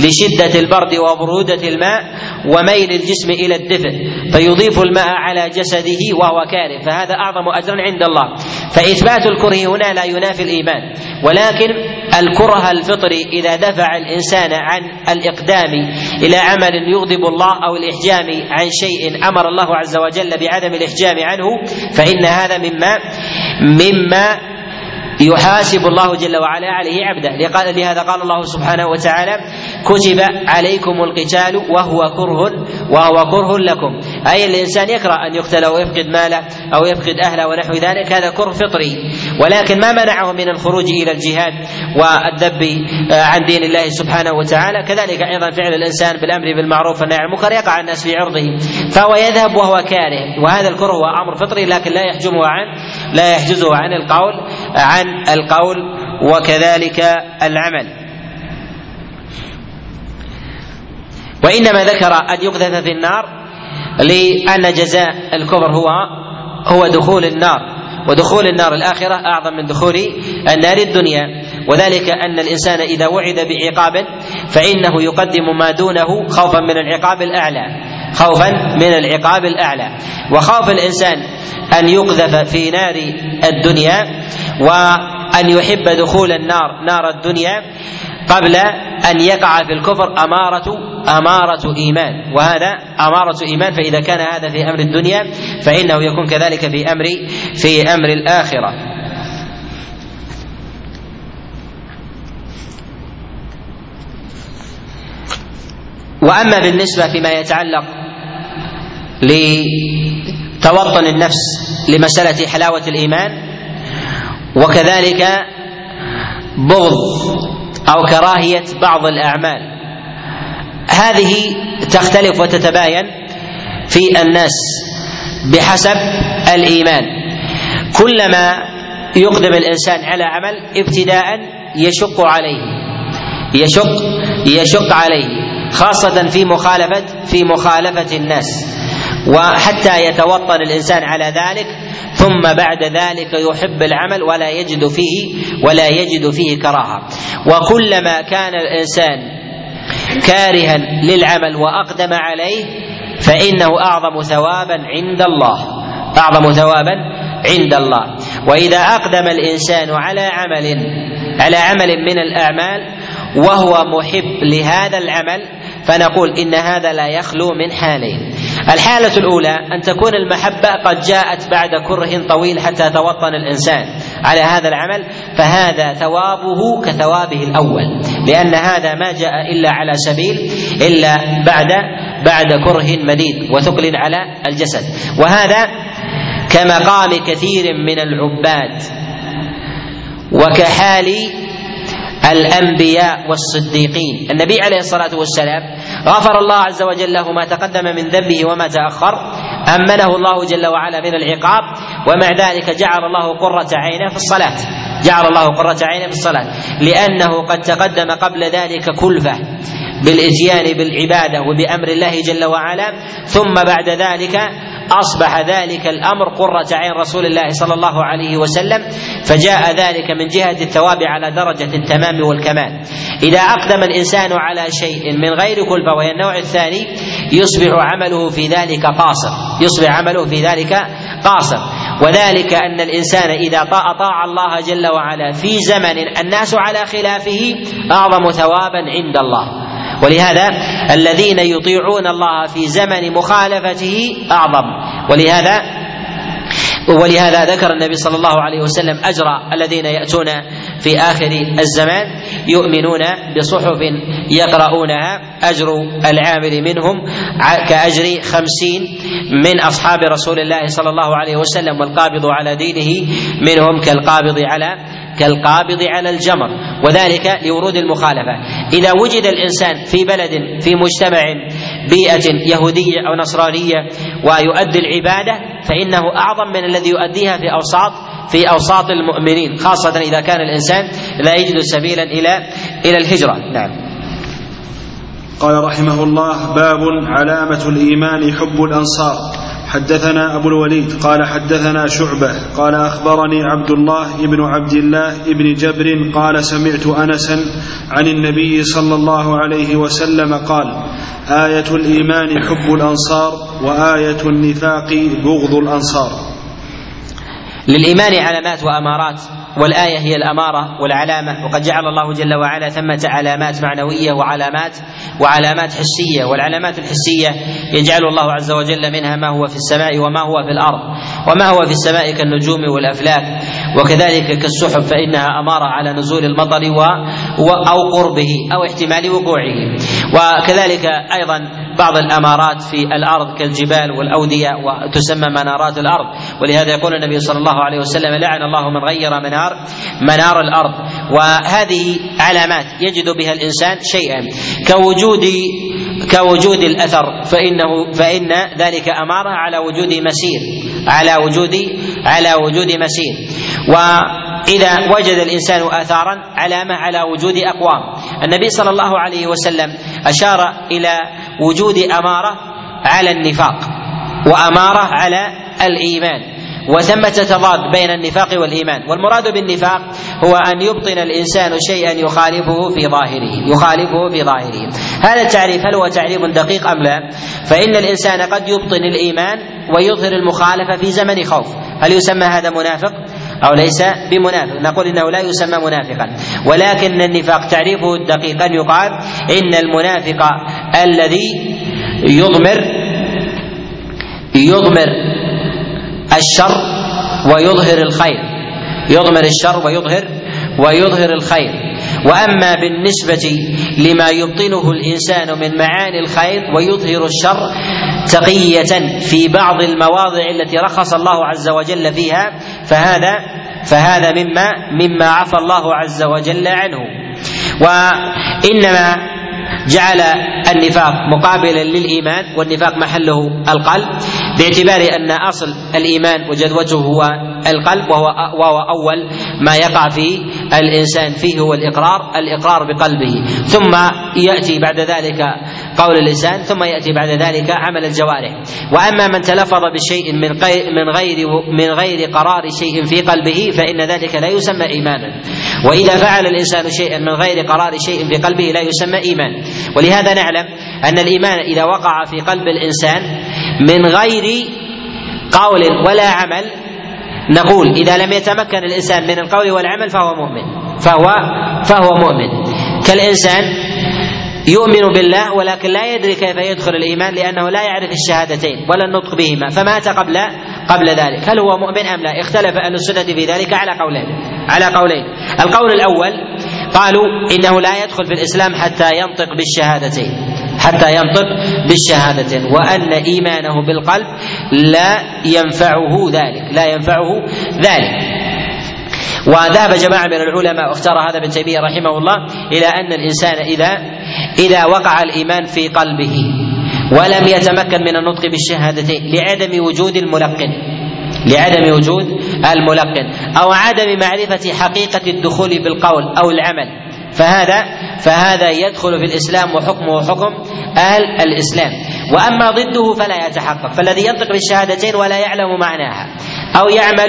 لشدة البرد وبرودة الماء وميل الجسم إلى الدفء فيضيف الماء على جسده وهو كاره. فهذا أعظم اجرا عند الله. فإثبات الكره هنا لا ينافي الإيمان. ولكن الكره الفطري إذا دفع الإنسان عن الإقدام إلى عمل يغضب الله أو الإحجام عن شيء أمر الله عز وجل بعدم الإحجام عنه فإن هذا مما مما يحاسب الله جل وعلا عليه عبده. لهذا قال الله سبحانه وتعالى كتب عليكم القتال وهو كره وهو كره لكم. أي الإنسان يكره أن يقتل أو يفقد ماله أو يفقد أهله ونحو ذلك هذا كره فطري. ولكن ما منعه من الخروج إلى الجهاد والذب عن دين الله سبحانه وتعالى. كذلك أيضا فعل الإنسان بالأمر بالمعروف والنهي عن المنكر يقع الناس في عرضه. فهو يذهب وهو كاره. وهذا الكره هو أمر فطري لكن لا يحجمه عن لا يحجزه عن القول عن القول وكذلك العمل. وإنما ذكر أن يقذف في النار لأن جزاء الكفر هو هو دخول النار. ودخول النار الآخرة أعظم من دخول النار الدنيا. وذلك أن الإنسان إذا وعد بعقاب فإنه يقدم ما دونه خوفا من العقاب الأعلى. خوفا من العقاب الأعلى. وخوف الإنسان أن يقذف في نار الدنيا وأن يحب دخول النار نار الدنيا قبل أن يقع في الكفر. أمارة أمارة إيمان. وهذا أمارة إيمان فإذا كان هذا في أمر الدنيا فإنه يكون كذلك في أمر في أمر الآخرة. وأما بالنسبة فيما يتعلق لتوطن النفس لمسألة حلاوة الإيمان وكذلك بغض أو كراهية بعض الأعمال. هذه تختلف وتتباين في الناس بحسب الإيمان. كلما يقدم الإنسان على عمل ابتداء يشق عليه يشق يشق عليه خاصة في مخالفة في مخالفة الناس. وحتى يتوطن الإنسان على ذلك ثم بعد ذلك يحب العمل ولا يجد فيه ولا يجد فيه كراهة. وكلما كان الإنسان كارها للعمل وأقدم عليه فإنه أعظم ثوابا عند الله. أعظم ثوابا عند الله. وإذا أقدم الإنسان على عمل على عمل من الأعمال وهو محب لهذا العمل فنقول إن هذا لا يخلو من حالين. الحالة الأولى أن تكون المحبة قد جاءت بعد كره طويل حتى توطن الإنسان على هذا العمل فهذا ثوابه كثوابه الأول لأن هذا ما جاء إلا على سبيل إلا بعد بعد كره مديد وثقل على الجسد. وهذا كمقام كثير من العباد وكحال الأنبياء والصديقين. النبي عليه الصلاة والسلام غفر الله عز وجل له ما تقدم من ذنبه وما تأخر. أمنه الله جل وعلا من العقاب ومع ذلك جعل الله قرة عينه في الصلاة. جعل الله قرة عينه في الصلاة. لأنه قد تقدم قبل ذلك كلفة بالإتيان بالعبادة وبأمر الله جل وعلا ثم بعد ذلك أصبح ذلك الأمر قرة عين رسول الله صلى الله عليه وسلم فجاء ذلك من جهة الثواب على درجة التمام والكمال. إذا أقدم الإنسان على شيء من غير كلفة وهي النوع الثاني يصبح عمله في ذلك قاصر يصبح عمله في ذلك قاصر. وذلك أن الإنسان إذا اطاع الله جل وعلا في زمن الناس على خلافه أعظم ثوابا عند الله. ولهذا الذين يطيعون الله في زمن مخالفته أعظم. ولهذا ولهذا ذكر النبي صلى الله عليه وسلم أجر الذين يأتون في آخر الزمان يؤمنون بصحف يقرؤونها. أجر العامل منهم كأجر خمسين من أصحاب رسول الله صلى الله عليه وسلم والقابض على دينه منهم كالقابض على كالقابض على الجمر وذلك لورود المخالفة. إذا وجد الإنسان في بلد في مجتمع بيئة يهودية أو نصرانية ويؤدي العبادة فإنه أعظم من الذي يؤديها في أوساط في أوساط المؤمنين خاصة إذا كان الإنسان لا يجد سبيلا إلى إلى الهجرة. نعم. قال رحمه الله باب علامة الإيمان حب الأنصار. حدثنا أبو الوليد قال حدثنا شعبة قال أخبرني عبد الله بن عبد الله بن جبر قال سمعت أنسا عن النبي صلى الله عليه وسلم قال آية الإيمان حب الأنصار وآية النفاق بغض الأنصار. للإيمان علامات وأمارات. والآية هي الأمارة والعلامة وقد جعل الله جل وعلا ثمة علامات معنوية وعلامات وعلامات حسية والعلامات الحسية يجعل الله عز وجل منها ما هو في السماء وما هو في الأرض وما هو في السماء كالنجوم والأفلاك وكذلك كالسحب فإنها أمارة على نزول المطر و أو قربه أو احتمال وقوعه. وكذلك أيضا بعض الأمارات في الأرض كالجبال والأودية وتسمى منارات الأرض. ولهذا يقول النبي صلى الله عليه وسلم لعن الله من غير منار منار الأرض. وهذه علامات يجد بها الإنسان شيئا. كوجود كوجود الأثر فإنه فإن ذلك أمارة على وجود مسير على وجود على وجود مسير. واذا وجد الإنسان اثارا علامه على وجود أقوام. النبي صلى الله عليه وسلم أشار إلى وجود أمارة على النفاق وأمارة على الإيمان وثمة تضاد بين النفاق والإيمان. والمراد بالنفاق هو أن يبطن الإنسان شيئا يخالفه في ظاهره يخالفه في ظاهره. هذا التعريف هل هو تعريف دقيق أم لا؟ فإن الإنسان قد يبطن الإيمان ويظهر المخالفة في زمن خوف. هل يسمى هذا منافق؟ أو ليس بمنافق. نقول إنه لا يسمى منافقا. ولكن النفاق تعريفه الدقيق أن يقال إن المنافق الذي يضمر يضمر الشر ويظهر الخير. يضمر الشر ويظهر ويظهر الخير. وأما بالنسبة لما يبطنه الإنسان من معاني الخير ويظهر الشر تقية في بعض المواضع التي رخص الله عز وجل فيها فهذا فهذا مما مما عفى الله عز وجل عنه. وإنما جعل النفاق مقابلا للإيمان والنفاق محله القلب باعتبار أن أصل الإيمان وجدوته هو القلب وهو وهو أول ما يقع في الإنسان فيه هو الإقرار الإقرار بقلبه. ثم يأتي بعد ذلك قول اللسان ثم يأتي بعد ذلك عمل الجوارح. وأما من تلفظ بشيء من من غير من غير قرار شيء في قلبه فإن ذلك لا يسمى إيمانا. وإذا فعل الإنسان شيئا من غير قرار شيء في قلبه لا يسمى إيمان. ولهذا نعلم أن الإيمان إذا وقع في قلب الإنسان من غير قول ولا عمل نقول إذا لم يتمكن الإنسان من القول والعمل فهو مؤمن. فهو فهو مؤمن. كالإنسان يؤمن بالله ولكن لا يدري كيف يدخل الإيمان لأنه لا يعرف الشهادتين ولا النطق بهما. فمات قبل قبل ذلك. هل هو مؤمن أم لا؟ اختلف أهل السنة في ذلك على قولين. على قولين. القول الأول قالوا إنه لا يدخل في الإسلام حتى ينطق بالشهادتين. حتى ينطق بالشهادتين. وأن إيمانه بالقلب لا ينفعه ذلك. لا ينفعه ذلك. وذهب جماعة من العلماء واختار هذا ابن تيمية رحمه الله إلى أن الإنسان إذا إذا وقع الإيمان في قلبه ولم يتمكن من النطق بالشهادتين لعدم وجود الملقن لعدم وجود الملقن أو عدم معرفة حقيقة الدخول بالقول أو العمل. فهذا فهذا يدخل في الإسلام وحكمه حكم أهل الإسلام. وأما ضده فلا يتحقق فالذي ينطق بالشهادتين ولا يعلم معناها أو يعمل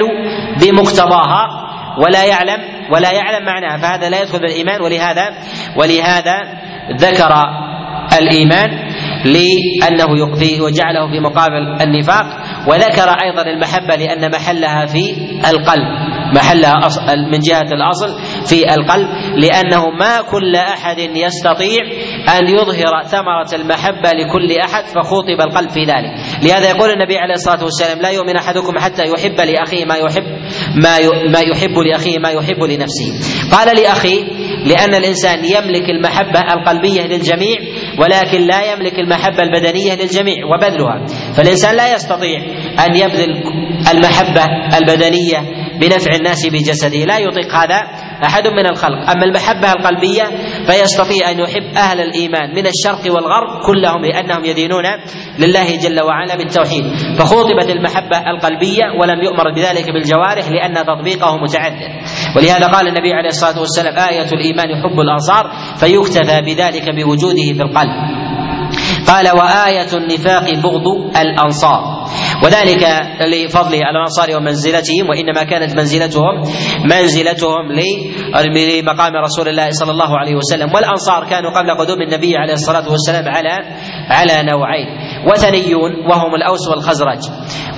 بمقتضاها ولا يعلم ولا يعلم معناها فهذا لا يدخل بالإيمان ولهذا ولهذا ذكر الإيمان لأنه يقضي وجعله في مقابل النفاق وذكر أيضا المحبة لأن محلها في القلب. محلها من جهة الأصل في القلب لأنه ما كل أحد يستطيع أن يظهر ثمرة المحبة لكل أحد فخوطب القلب في ذلك. لهذا يقول النبي عليه الصلاة والسلام لا يؤمن أحدكم حتى يحب لأخيه ما يحب ما ما يحب لأخيه ما يحب لنفسه. قال لأخيه لأن الإنسان يملك المحبة القلبية للجميع ولكن لا يملك المحبة البدنية للجميع وبذلها. فالإنسان لا يستطيع أن يبذل المحبة البدنية بنفع الناس بجسده. لا يطيق هذا أحد من الخلق. أما المحبة القلبية فيستطيع أن يحب أهل الإيمان من الشرق والغرب كلهم لأنهم يدينون لله جل وعلا بالتوحيد. فخوطبت المحبة القلبية ولم يؤمر بذلك بالجوارح لأن تطبيقه متعذر ولهذا قال النبي عليه الصلاة والسلام آية الإيمان حب الأنصار فيكتفى بذلك بوجوده في القلب. قال وآية النفاق بغض الأنصار. وذلك لفضل الأنصار ومنزلتهم وإنما كانت منزلتهم منزلتهم لمقام رسول الله صلى الله عليه وسلم. والأنصار كانوا قبل قدوم النبي عليه الصلاة والسلام على على نوعين. وثنيون وهم الأوس والخزرج.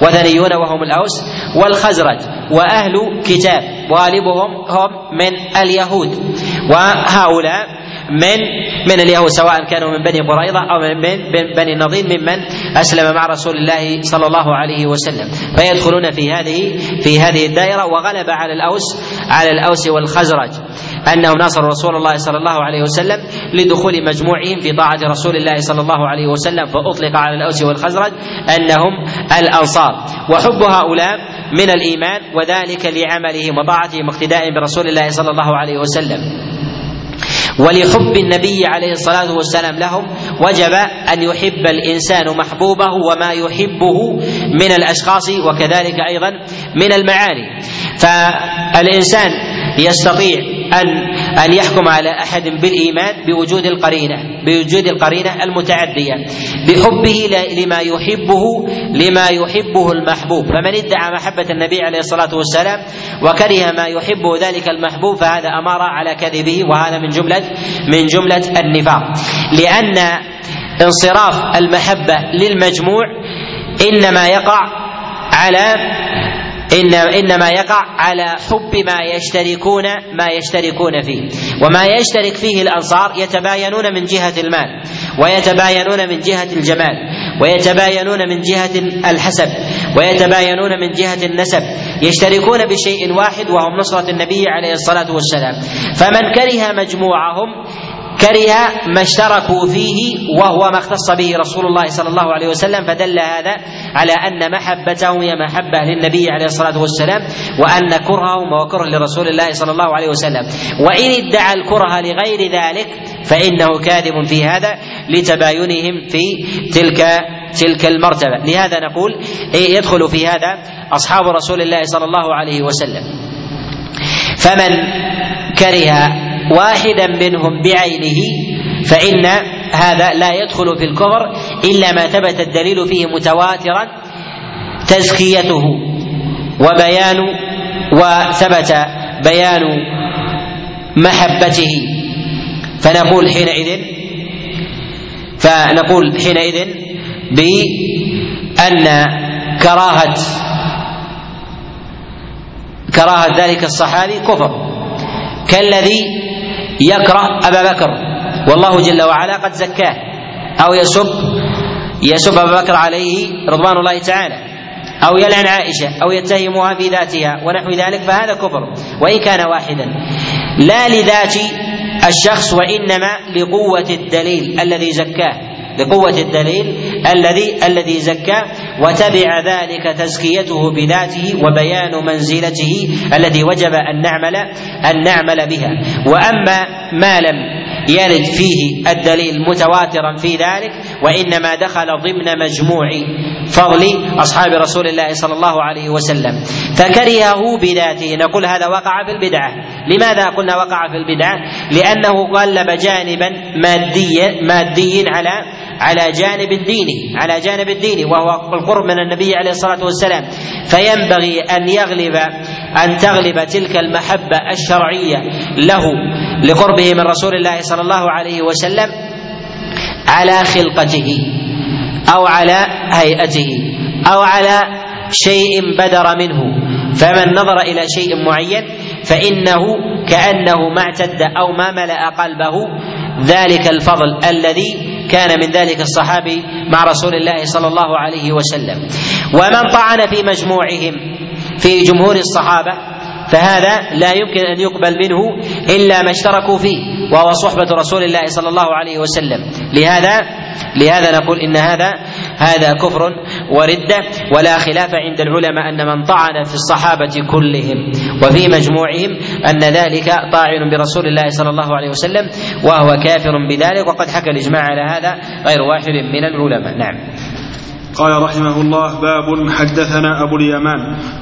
وثنيون وهم الأوس والخزرج. وأهل كتاب. غالبهم هم من اليهود. وهؤلاء من من اليهود سواء كانوا من بني قريظة أو من بني النضير ممن أسلم مع رسول الله صلى الله عليه وسلم. فيدخلون في هذه في هذه الدائرة وغلب على الأوس على الأوس والخزرج أنهم ناصروا رسول الله صلى الله عليه وسلم لدخول مجموعهم في طاعة رسول الله صلى الله عليه وسلم. فأطلق على الأوس والخزرج أنهم الأنصار. وحب هؤلاء من الإيمان وذلك لعملهم وطاعتهم واقتدائهم برسول الله صلى الله عليه وسلم. ولحب النبي عليه الصلاة والسلام لهم وجب أن يحب الإنسان محبوبه وما يحبه من الأشخاص وكذلك أيضا من المعاني. فالإنسان يستطيع أن أن يحكم على أحد بالإيمان بوجود القرينة بوجود القرينة المتعدية بحبه لما يحبه لما يحبه المحبوب. فمن ادعى محبة النبي عليه الصلاة والسلام وكره ما يحبه ذلك المحبوب فهذا أمر على كذبه وهذا من جملة من جملة النفاق. لأن انصراف المحبة للمجموع إنما يقع على إن إنما يقع على حب ما يشتركون ما يشتركون فيه. وما يشترك فيه الأنصار يتباينون من جهة المال ويتباينون من جهة الجمال ويتباينون من جهة الحسب ويتباينون من جهة النسب. يشتركون بشيء واحد وهم نصرة النبي عليه الصلاة والسلام. فمن كره مجموعهم كره ما اشتركوا فيه وهو ما اختص به رسول الله صلى الله عليه وسلم فدل هذا على أن محبتهم هي محبة للنبي عليه الصلاة والسلام وأن كرههم هو كره لرسول الله صلى الله عليه وسلم. وإن ادعى الكره لغير ذلك فإنه كاذب في هذا لتباينهم في تلك تلك المرتبة. لهذا نقول إيه يدخل في هذا أصحاب رسول الله صلى الله عليه وسلم. فمن كره واحدا منهم بعينه فإن هذا لا يدخل في الكفر إلا ما ثبت الدليل فيه متواترا تزكيته وبيان وثبت بيان محبته. فنقول حينئذ فنقول حينئذ بأن كراهة كراهة ذلك الصحابي كفر. كالذي يكره أبا بكر. والله جل وعلا قد زكاه. أو يسب يسب أبا بكر عليه رضوان الله تعالى. أو يلعن عائشة. أو يتهمها في ذاتها ونحو ذلك. فهذا كفر. وإن كان واحدا. لا لذات الشخص وإنما لقوة الدليل الذي زكاه. لقوة الدليل الذي الذي زكى وتبع ذلك تزكيته بذاته وبيان منزلته الذي وجب أن نعمل أن نعمل بها. وأما ما لم يرد فيه الدليل متواترا في ذلك وإنما دخل ضمن مجموع فضل أصحاب رسول الله صلى الله عليه وسلم. فكرهه بذاته. نقول هذا وقع في البدعة. لماذا قلنا وقع في البدعة؟ لأنه قلب جانبا ماديا مادي على على جانب الديني على جانب الديني وهو القرب من النبي عليه الصلاة والسلام. فينبغي أن يغلب أن تغلب تلك المحبة الشرعية له لقربه من رسول الله صلى الله عليه وسلم على خلقته أو على هيئته أو على شيء بدر منه. فمن نظر إلى شيء معين فإنه كأنه ما اعتد أو ما ملأ قلبه. ذلك الفضل الذي كان من ذلك الصحابي مع رسول الله صلى الله عليه وسلم. ومن طعن في مجموعهم في جمهور الصحابة فهذا لا يمكن أن يقبل منه إلا ما اشتركوا فيه وهو صحبة رسول الله صلى الله عليه وسلم. لهذا لهذا نقول إن هذا هذا كفر ورده ولا خلاف عند العلماء أن من طعن في الصحابة كلهم وفي مجموعهم أن ذلك طاعن برسول الله صلى الله عليه وسلم وهو كافر بذلك وقد حكى الإجماع على هذا غير واحد من العلماء. نعم. قال رحمه الله باب حدثنا أبو اليمان.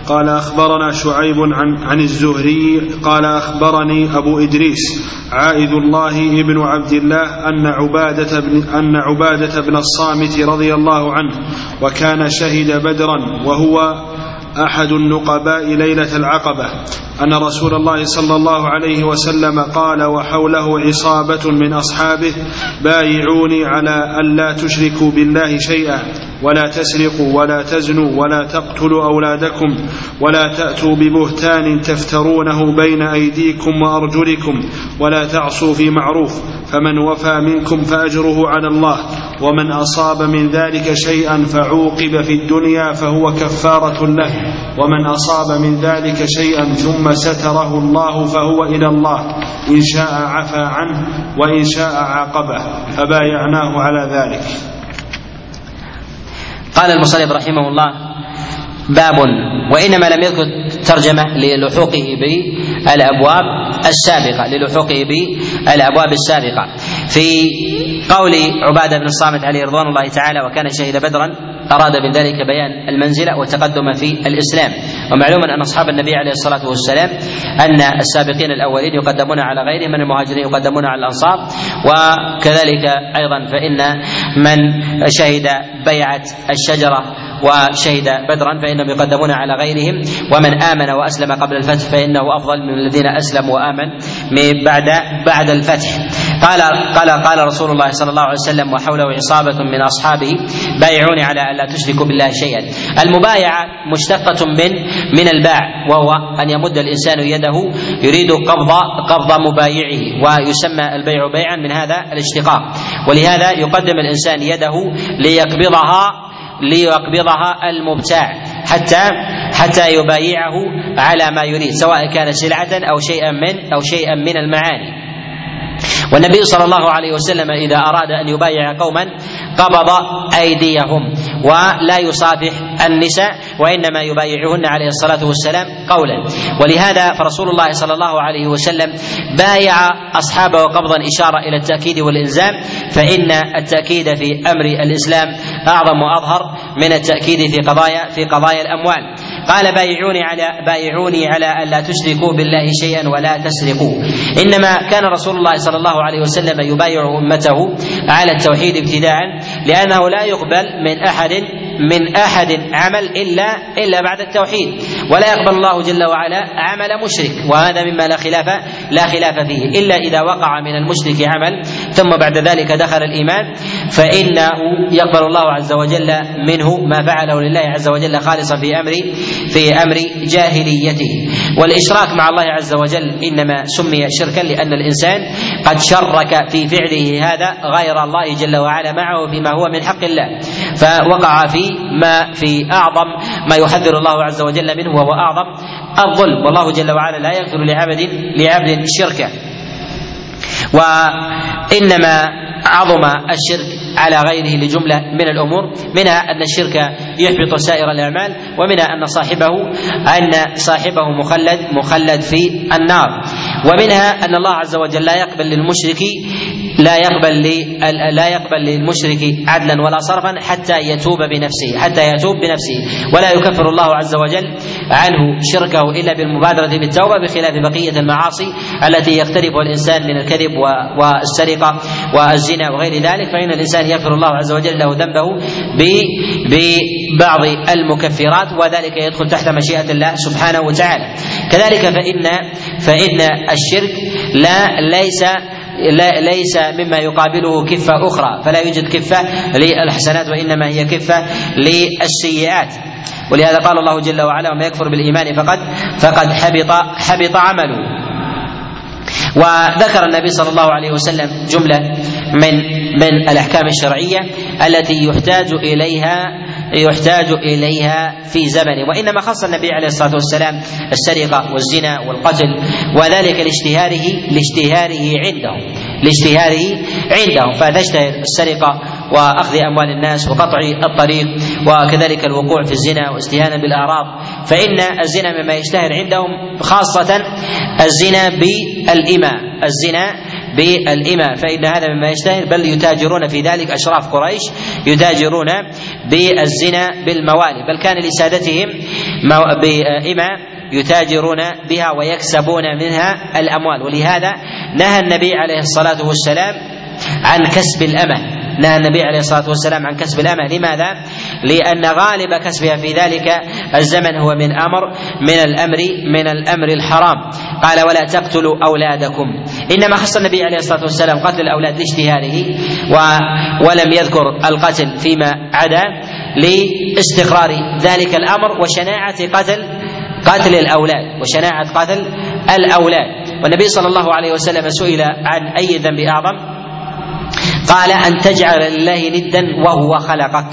قال أخبرنا شعيب عن, عن الزهري قال أخبرني أبو إدريس عائد الله ابن عبد الله أن عبادة بن, أن عبادة بن الصامت رضي الله عنه وكان شهد بدرا وهو أحد النقباء ليلة العقبة. أن رسول الله صلى الله عليه وسلم قال وحوله عصابة من أصحابه بايعوني على ألا تشركوا بالله شيئا. ولا تسرقوا ولا تزنوا ولا تقتلوا أولادكم ولا تأتوا ببهتان تفترونه بين أيديكم وأرجلكم ولا تعصوا في معروف فمن وفى منكم فأجره على الله ومن أصاب من ذلك شيئا فعوقب في الدنيا فهو كفارة له ومن أصاب من ذلك شيئا ثم ستره الله فهو إلى الله إن شاء عفى عنه وإن شاء عاقبه فبايعناه على ذلك قال المصنف رحمه الله باب وإنما لم يذكر ترجمة للحوقه بالأبواب. السابقة للحوقه بالابواب السابقة. في قول عبادة بن الصامت عليه رضوان الله تعالى وكان شهد بدرا أراد من ذلك بيان المنزلة والتقدم في الإسلام. ومعلوم أن أصحاب النبي عليه الصلاة والسلام أن السابقين الأولين يقدمون على غيرهم من المهاجرين يقدمون على الأنصار. وكذلك أيضا فإن من شهد بيعة الشجرة وشهد بدرا فإنهم يقدمون على غيرهم. ومن آمن وأسلم قبل الفتح فإنه أفضل من الذين أسلموا وامن من بعد بعد الفتح. قال قال قال رسول الله صلى الله عليه وسلم وحوله عصابة من أصحابه بايعوني على أن لا تشركوا بالله شيئا. المبايعة مشتقة من من الباع وهو أن يمد الإنسان يده يريد قبض قبض مبايعه ويسمى البيع بيعا من هذا الاشتقاق. ولهذا يقدم الإنسان يده ليقبضها ليقبضها المبتاع. حتى حتى يبايعه على ما يريد سواء كان سلعة أو شيئا من أو شيئا من المعاني. والنبي صلى الله عليه وسلم إذا أراد أن يبايع قوما قبض أيديهم ولا يصافح النساء وإنما يبايعهن عليه الصلاة والسلام قولا. ولهذا فرسول الله صلى الله عليه وسلم بايع أصحابه قبضا إشارة إلى التأكيد والإلزام فإن التأكيد في أمر الإسلام أعظم وأظهر من التأكيد في قضايا في قضايا الأموال. قال بايعوني على بايعوني على أن لا تشركوا بالله شيئا ولا تسرقوا. إنما كان رسول الله صلى الله عليه وسلم يبايع أمته على التوحيد ابتداء لأنه لا يقبل من أحد من أحد عمل الا إلا بعد التوحيد. ولا يقبل الله جل وعلا عمل مشرك وهذا مما لا خلاف لا خلاف فيه. إلا إذا وقع من المشرك عمل ثم بعد ذلك دخل الإيمان فإنه يقبل الله عز وجل منه ما فعله لله عز وجل خالصا في أمر في أمر جاهليته. والإشراك مع الله عز وجل إنما سمي شركا لأن الإنسان قد شرك في فعله هذا غير الله جل وعلا معه فيما هو من حق الله. فوقع في ما في أعظم ما يحذر الله عز وجل منه وهو أعظم الظلم. والله جل وعلا لا يغفر لعبد لعبد شركا وإنما عظم الشرك على غيره لجملة من الأمور منها أن الشرك يحبط سائر الأعمال ومنها أن صاحبه أن صاحبه مخلد مخلد في النار. ومنها أن الله عز وجل لا يقبل للمشرك لا يقبل لا يقبل للمشرك عدلا ولا صرفا حتى يتوب بنفسه حتى يتوب بنفسه. ولا يكفر الله عز وجل عنه شركه إلا بالمبادرة بالتوبة بخلاف بقية المعاصي التي يقترفها الإنسان من الكذب والسرقة والزنا وغير ذلك. فإن الإنسان يغفر الله عز وجل له ذنبه ببعض المكفرات وذلك يدخل تحت مشيئة الله سبحانه وتعالى. كذلك فان فإن الشرك لا ليس ليس مما يقابله كفة أخرى فلا يوجد كفة للحسنات وإنما هي كفة للسيئات. ولهذا قال الله جل وعلا وما يكفر بالإيمان فقد فقد حبط حبط عمله. وذكر النبي صلى الله عليه وسلم جملة من من الأحكام الشرعية التي يحتاج إليها يحتاج إليها في زمنه. وإنما خص النبي عليه الصلاة والسلام السرقة والزنا والقتل وذلك لاشتهاره لاشتهاره عندهم لاشتهاره عندهم فتشتهر السرقة وأخذ أموال الناس وقطع الطريق وكذلك الوقوع في الزنا واستهانة بالأعراض. فإن الزنا مما يشتهر عندهم خاصة الزنا بالاماء الزنا بالإماء. فإن هذا مما يشتهر بل يتاجرون في ذلك أشراف قريش يتاجرون بالزنا بالموالي بل كان لسادتهم بإماء يتاجرون بها ويكسبون منها الأموال. ولهذا نهى النبي عليه الصلاة والسلام عن كسب الأمة نهى النبي عليه الصلاة والسلام عن كسب الأمة. لماذا؟ لأن غالب كسبها في ذلك الزمن هو من أمر من الأمر من الأمر الحرام. قال ولا تقتلوا أولادكم. إنما خص النبي عليه الصلاة والسلام قتل الأولاد لاشتهاره ولم يذكر القتل فيما عدا لاستقرار ذلك الأمر وشناعة قتل قتل الأولاد وشناعة قتل الأولاد. والنبي صلى الله عليه وسلم سئل عن أي ذنب أعظم؟ قال أن تجعل لله ندا وهو خلقك.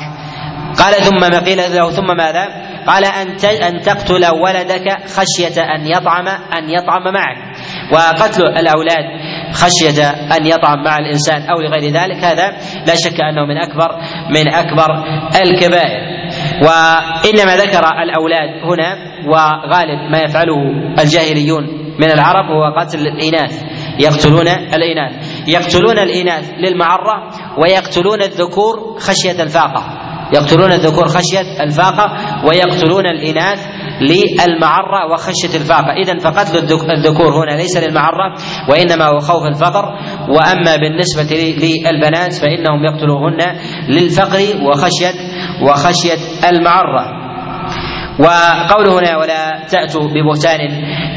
قال ثم ما قيل له ثم ماذا؟ قال أن أن تقتل ولدك خشية أن يطعم أن يطعم معك. وقتل الأولاد خشية أن يطعم مع الإنسان أو لغير ذلك هذا لا شك أنه من أكبر من أكبر الكبائر. وإنما ذكر الأولاد هنا وغالب ما يفعله الجاهليون من العرب هو قتل الإناث يقتلون الإناث. يقتلون الإناث للمعرة ويقتلون الذكور خشية الفاقة. يقتلون الذكور خشية الفاقة ويقتلون الإناث للمعرة وخشية الفاقة. إذا فقتل الذكور هنا ليس للمعرة وإنما هو خوف الفقر. وأما بالنسبة للبنات فإنهم يقتلوهن للفقر وخشية وخشية المعرة. وقوله هنا ولا تأتوا ببهتان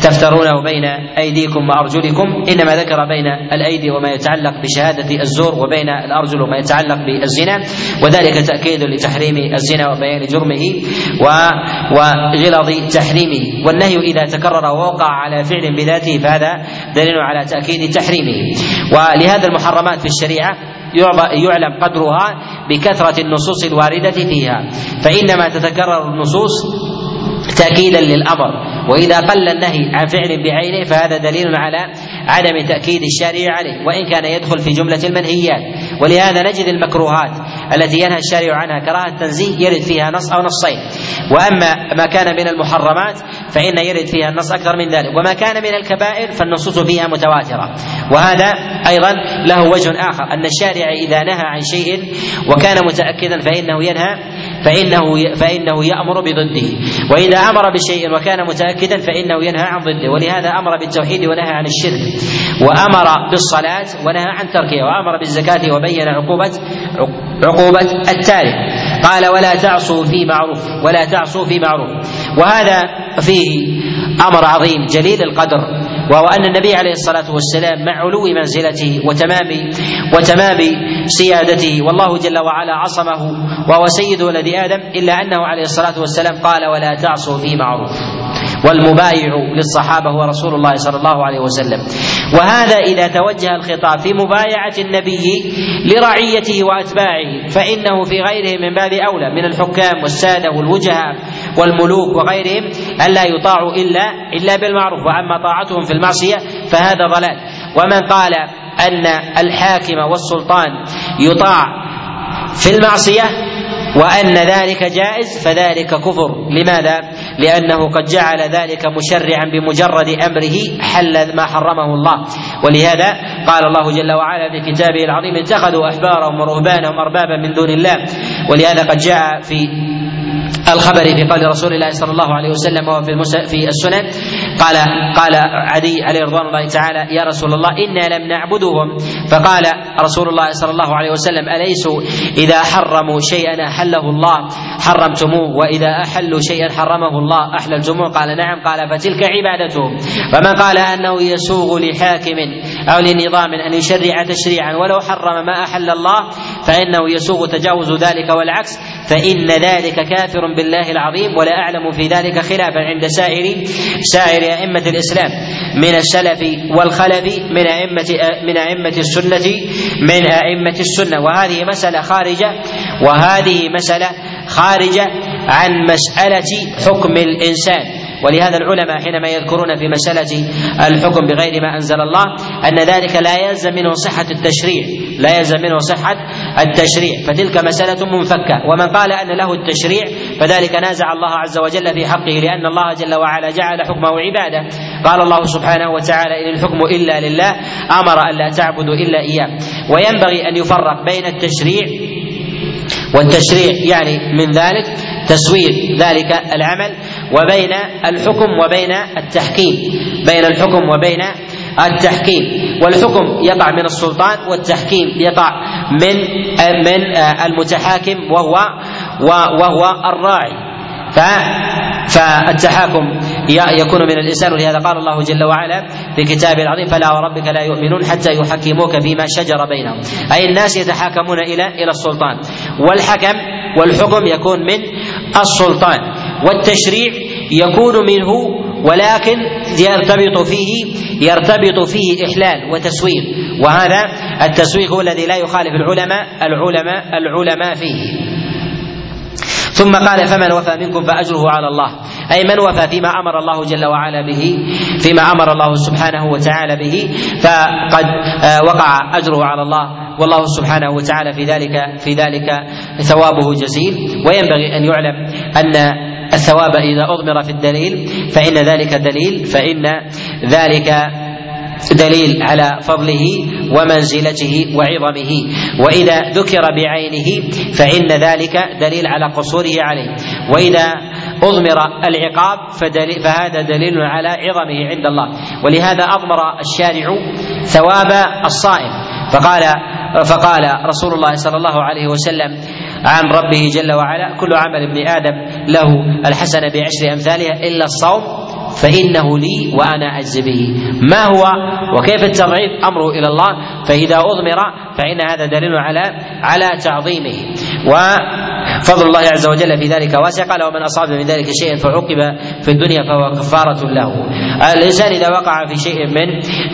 تفترونه بين أيديكم وأرجلكم. إنما ذكر بين الأيدي وما يتعلق بشهادة الزور وبين الأرجل وما يتعلق بالزنا وذلك تأكيد لتحريم الزنا وبيان جرمه وغلظ تحريمه. والنهي إذا تكرر ووقع على فعل بذاته فهذا دليل على تأكيد تحريمه. ولهذا المحرمات في الشريعة يعلم قدرها بكثرة النصوص الواردة فيها. فإنما تتكرر النصوص تأكيدا للأمر. وإذا قل النهي عن فعل بعينه فهذا دليل على عدم تأكيد الشارع عليه وإن كان يدخل في جملة المنهيات. ولهذا نجد المكروهات التي ينهى الشارع عنها كراهة تنزيه يرد فيها نص أو نصين. وأما ما كان من المحرمات فإن يرد فيها النص أكثر من ذلك. وما كان من الكبائر فالنصوص فيها متواترة. وهذا أيضا له وجه آخر أن الشارع إذا نهى عن شيء وكان متأكدا فإنه ينهى فإنه فإنه يأمر بضده. وإذا أمر بشيء وكان متأكدا فإنه ينهى عن ضده. ولهذا أمر بالتوحيد ونهى عن الشرك. وأمر بالصلاة ونهى عن تركها وأمر بالزكاة وبين عقوبة عقوبة التارك قال ولا تعصوا في معروف ولا تعصوا في معروف. وهذا فيه أمر عظيم جليل القدر. وهو أن النبي عليه الصلاة والسلام مع علو منزلته وتمام وتمام سيادته والله جل وعلا عصمه وهو سيد ولد آدم إلا أنه عليه الصلاة والسلام قال ولا تعصوا في معروف. والمبايع للصحابة هو رسول الله صلى الله عليه وسلم. وهذا إذا توجه الخطاب في مبايعة النبي لرعيته وأتباعه فإنه في غيره من باب أولى من الحكام والسادة والوجهاء والملوك وغيرهم ألا يطاعوا إلا إلا بالمعروف وأما طاعتهم في المعصية فهذا ضلال. ومن قال أن الحاكم والسلطان يطاع في المعصية وأن ذلك جائز فذلك كفر. لماذا؟ لأنه قد جعل ذلك مشرعا بمجرد أمره حل ما حرمه الله. ولهذا قال الله جل وعلا في كتابه العظيم اتخذوا أحبارهم ورهبانهم أربابا من دون الله. ولهذا قد جاء في الخبر في قول رسول الله صلى الله عليه وسلم وهو في في السنن قال قال عدي عليه رضوان الله تعالى يا رسول الله إنا لم نعبدهم فقال رسول الله صلى الله عليه وسلم أليسوا إذا حرموا شيئا أحله الله؟ حرمتموه وإذا أحلوا شيئا حرمه الله أحللتموه؟ قال نعم. قال فتلك عبادتهم. فمن قال أنه يسوغ لحاكم أو لنظام أن يشرع تشريعا ولو حرم ما أحل الله فإنه يسوغ تجاوز ذلك والعكس فإن ذلك كافر بالله العظيم ولا أعلم في ذلك خلافا عند سائر سائر أئمة الإسلام. من السلف والخلف من أئمة من أئمة السنة من أئمة السنة. وهذه مسألة خارجة وهذه مسألة خارجة عن مسألة حكم الإنسان. ولهذا العلماء حينما يذكرون في مسألة الحكم بغير ما أنزل الله أن ذلك لا يلزم منه صحة التشريع لا يلزم منه صحة التشريع. فتلك مسألة منفكة. ومن قال أن له التشريع فذلك نازع الله عز وجل في حقه لأن الله جل وعلا جعل حكمه عبادة. قال الله سبحانه وتعالى إن الحكم إلا لله أمر أن لا تعبدوا إلا إياه. وينبغي أن يفرق بين التشريع والتشريع يعني من ذلك تسوير ذلك العمل وبين الحكم وبين التحكيم. بين الحكم وبين التحكيم. والحكم يقع من السلطان والتحكيم يقع من من المتحاكم وهو وهو الراعي. فالتحاكم يكون من الإنسان. ولهذا قال الله جل وعلا في كتابه العظيم فلا وربك لا يؤمنون حتى يحكموك فيما شجر بينهم. أي الناس يتحاكمون إلى إلى السلطان. والحكم والحكم يكون من السلطان. والتشريع يكون منه ولكن يرتبط فيه يرتبط فيه إحلال وتسويق. وهذا التسويق هو الذي لا يخالف العلماء العلماء العلماء فيه. ثم قال فمن وفى منكم فأجره على الله. أي من وفى فيما أمر الله جل وعلا به فيما أمر الله سبحانه وتعالى به فقد وقع أجره على الله. والله سبحانه وتعالى في ذلك في ذلك ثوابه جزيل. وينبغي أن يعلم أن الثواب إذا أضمر في الدليل فإن ذلك دليل فإن ذلك دليل على فضله ومنزلته وعظمه. وإذا ذكر بعينه فإن ذلك دليل على قصوره عليه. وإذا أضمر العقاب فدليل فهذا دليل على عظمه عند الله. ولهذا أضمر الشارع ثواب الصائم. فقال فقال رسول الله صلى الله عليه وسلم عن ربه جل وعلا. كل عمل ابن آدم له الحسنة بعشر أمثالها إلا الصوم فإنه لي وأنا أجزي به. ما هو وكيف التضعيف؟ أمره إلى الله. فإذا أضمر فإن هذا دليل على على تعظيمه. وفضل الله عز وجل في ذلك واسع. قال ومن أصاب من ذلك شيئا فعوقب في الدنيا فهو كفارة له. الإنسان إذا وقع في شيء من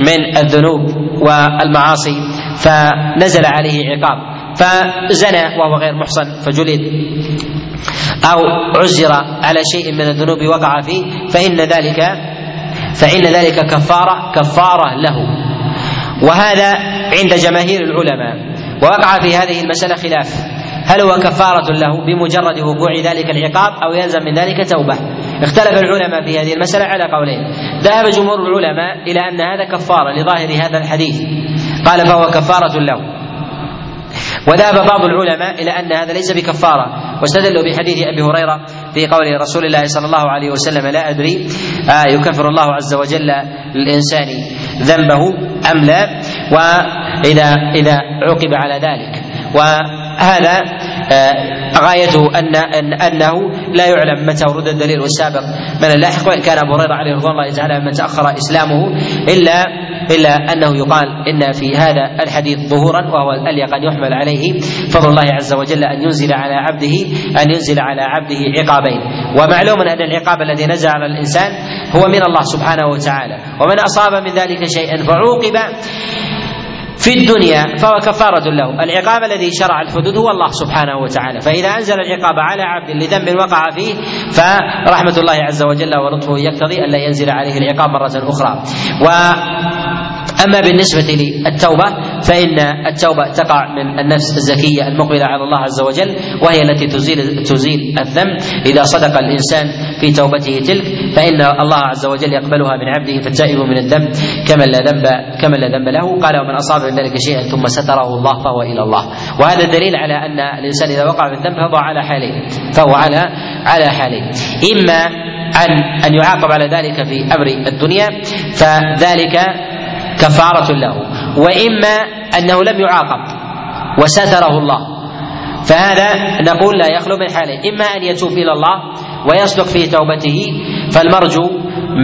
من الذنوب والمعاصي فنزل عليه عقاب. فزنى وهو غير محصن فجلد أو عزر على شيء من الذنوب وقع فيه فإن ذلك فإن ذلك كفارة كفارة له. وهذا عند جماهير العلماء. ووقع في هذه المسألة خلاف. هل هو كفارة له بمجرد وقوع ذلك العقاب أو يلزم من ذلك توبة؟ اختلف العلماء في هذه المسألة على قولين. ذهب جمهور العلماء إلى أن هذا كفارة لظاهر هذا الحديث. قال فهو كفارة له. وذهب بعض العلماء إلى أن هذا ليس بكفارة واستدلوا بحديث أبي هريرة في قول رسول الله صلى الله عليه وسلم لا أدري آه يكفر الله عز وجل للانسان ذنبه أم لا وإذا إذا عوقب على ذلك. وهذا آه غايته ان ان أنه لا يعلم متى ورد الدليل والسابق من اللاحق وان كان أبو هريرة عليه رضوان الله تعالى من تأخر إسلامه الا إلا أنه يقال إن في هذا الحديث ظهورا وهو الاليق ان يحمل عليه فضل الله عز وجل أن ينزل على عبده أن ينزل على عبده عقابين. ومعلوم أن العقاب الذي نزل على الإنسان هو من الله سبحانه وتعالى. ومن أصاب من ذلك شيئا فعوقب في الدنيا فهو كفارة له. العقاب الذي شرع الحدود هو الله سبحانه وتعالى. فإذا أنزل العقاب على عبد لذنب وقع فيه فرحمة الله عز وجل ولطفه يقتضي أن لا ينزل عليه العقاب مرة أخرى. و أما بالنسبة للتوبة فإن التوبة تقع من النفس الزكية المقبلة على الله عز وجل وهي التي تزيل تزيل الذنب. إذا صدق الإنسان في توبته تلك فإن الله عز وجل يقبلها من عبده فالتائب من الذنب. كمن لا ذنب كمن لا ذنب له. قال ومن أصاب من ذلك شيئا ثم ستره الله فهو إلى الله. وهذا دليل على أن الإنسان إذا وقع في الذنب فهو على حالين فهو على على حالين إما أن أن يعاقب على ذلك في أمر الدنيا فذلك كفارة له. وإما أنه لم يعاقب وستره الله. فهذا نقول لا يخلو من حالين إما أن يتوب إلى الله ويصدق في توبته فالمرجو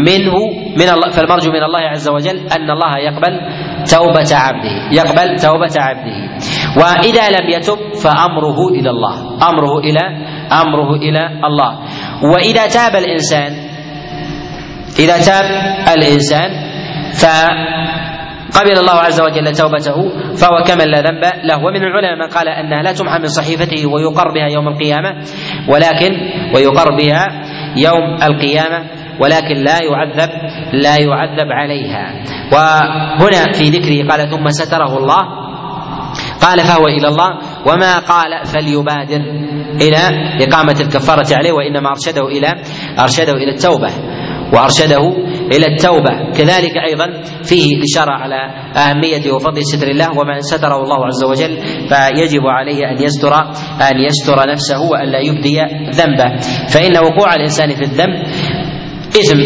منه من الله فالمرجو من الله عز وجل أن الله يقبل توبة عبده يقبل توبة عبده. وإذا لم يتب فأمره إلى الله أمره إلى أمره إلى الله. وإذا تاب الإنسان إذا تاب الإنسان ف قبل الله عز وجل توبته فهو كمن لا ذنب له. ومن العلماء من قال أنها لا تمحى من صحيفته ويقر بها يوم القيامة ولكن ويقر بها يوم القيامة ولكن لا يعذب لا يعذب عليها. وهنا في ذكره قال ثم ستره الله. قال فهو إلى الله. وما قال فليبادر. إلى إقامة الكفارة عليه وإنما أرشده إلى أرشده إلى التوبة. وأرشده إلى التوبة. كذلك أيضا فيه الاشاره على أهمية وفضل ستر الله ومن ستره الله عز وجل فيجب عليه أن يستر أن يستر نفسه والا يبدي ذنبه. فإن وقوع الإنسان في الذنب إثم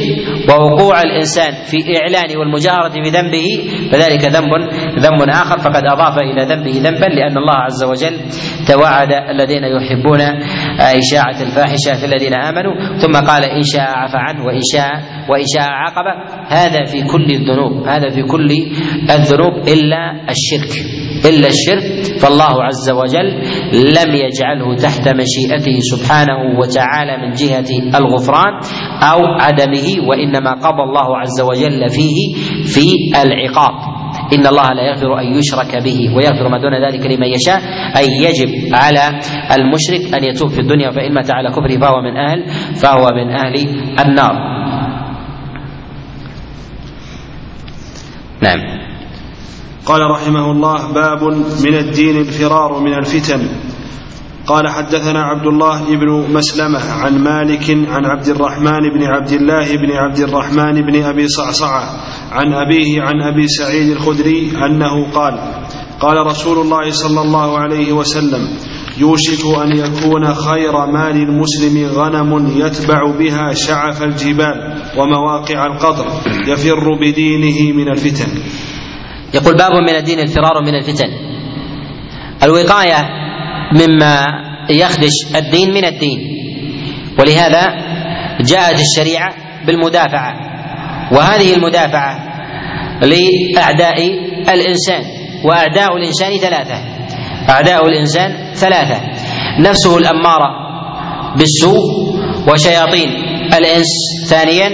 ووقوع الإنسان في إعلان والمجاهرة بذنبه فذلك ذنب ذنب آخر فقد أضاف إلى ذنبه ذنبا لأن الله عز وجل توعد الذين يحبون إشاعة الفاحشة في الذين آمنوا ثم قال إن شاء عفى عنه وإن شاء وإن شاء عاقب هذا في كل الذنوب هذا في كل الذنوب إلا الشرك. إلا الشرك فالله عز وجل لم يجعله تحت مشيئته سبحانه وتعالى من جهة الغفران أو عدمه وإنما قضى الله عز وجل فيه في العقاب. إن الله لا يغفر أن يشرك به ويغفر ما دون ذلك لمن يشاء أي يجب على المشرك أن يتوب في الدنيا فإن مات على كفره فهو من أهل فهو من أهل النار. نعم. قال رحمه الله باب من الدين الفرار من الفتن. قال حدثنا عبد الله بن مسلمة عن مالك عن عبد الرحمن بن عبد الله بن عبد الرحمن بن أبي صعصعة عن أبيه عن أبي سعيد الخدري أنه قال قال رسول الله صلى الله عليه وسلم يوشك أن يكون خير مال المسلم غنم يتبع بها شعف الجبال ومواقع القطر يفر بدينه من الفتن. يقول باب من الدين الفرار من الفتن. الوقاية مما يخدش الدين من الدين. ولهذا جاءت الشريعة بالمدافعة. وهذه المدافعة لأعداء الإنسان وأعداء الإنسان ثلاثة. أعداء الإنسان ثلاثة. نفسه الأمارة بالسوء وشياطين الإنس ثانيا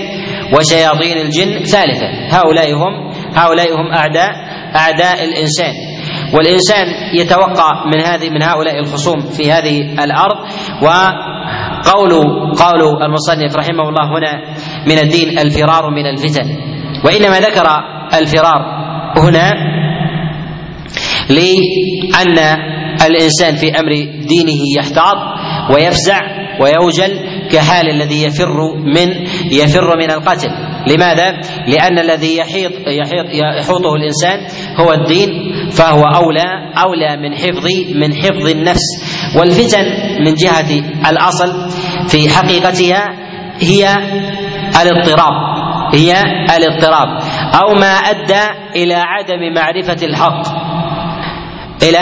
وشياطين الجن ثالثا. هؤلاء هم هؤلاء هم أعداء أعداء الإنسان. والإنسان يتوقع من هذه من هؤلاء الخصوم في هذه الأرض. وقول قول المصنف رحمه الله هنا من الدين الفرار من الفتن. وإنما ذكر الفرار هنا لأن الإنسان في أمر دينه يحتاط ويفزع ويوجل كحال الذي يفر من يفر من القتل. لماذا؟ لأن الذي يحيط يحيط يحوطه الإنسان هو الدين فهو أولى أولى من حفظ من حفظ النفس. والفتن من جهة الأصل في حقيقتها هي الاضطراب. هي الاضطراب. أو ما أدى إلى عدم معرفة الحق. إلى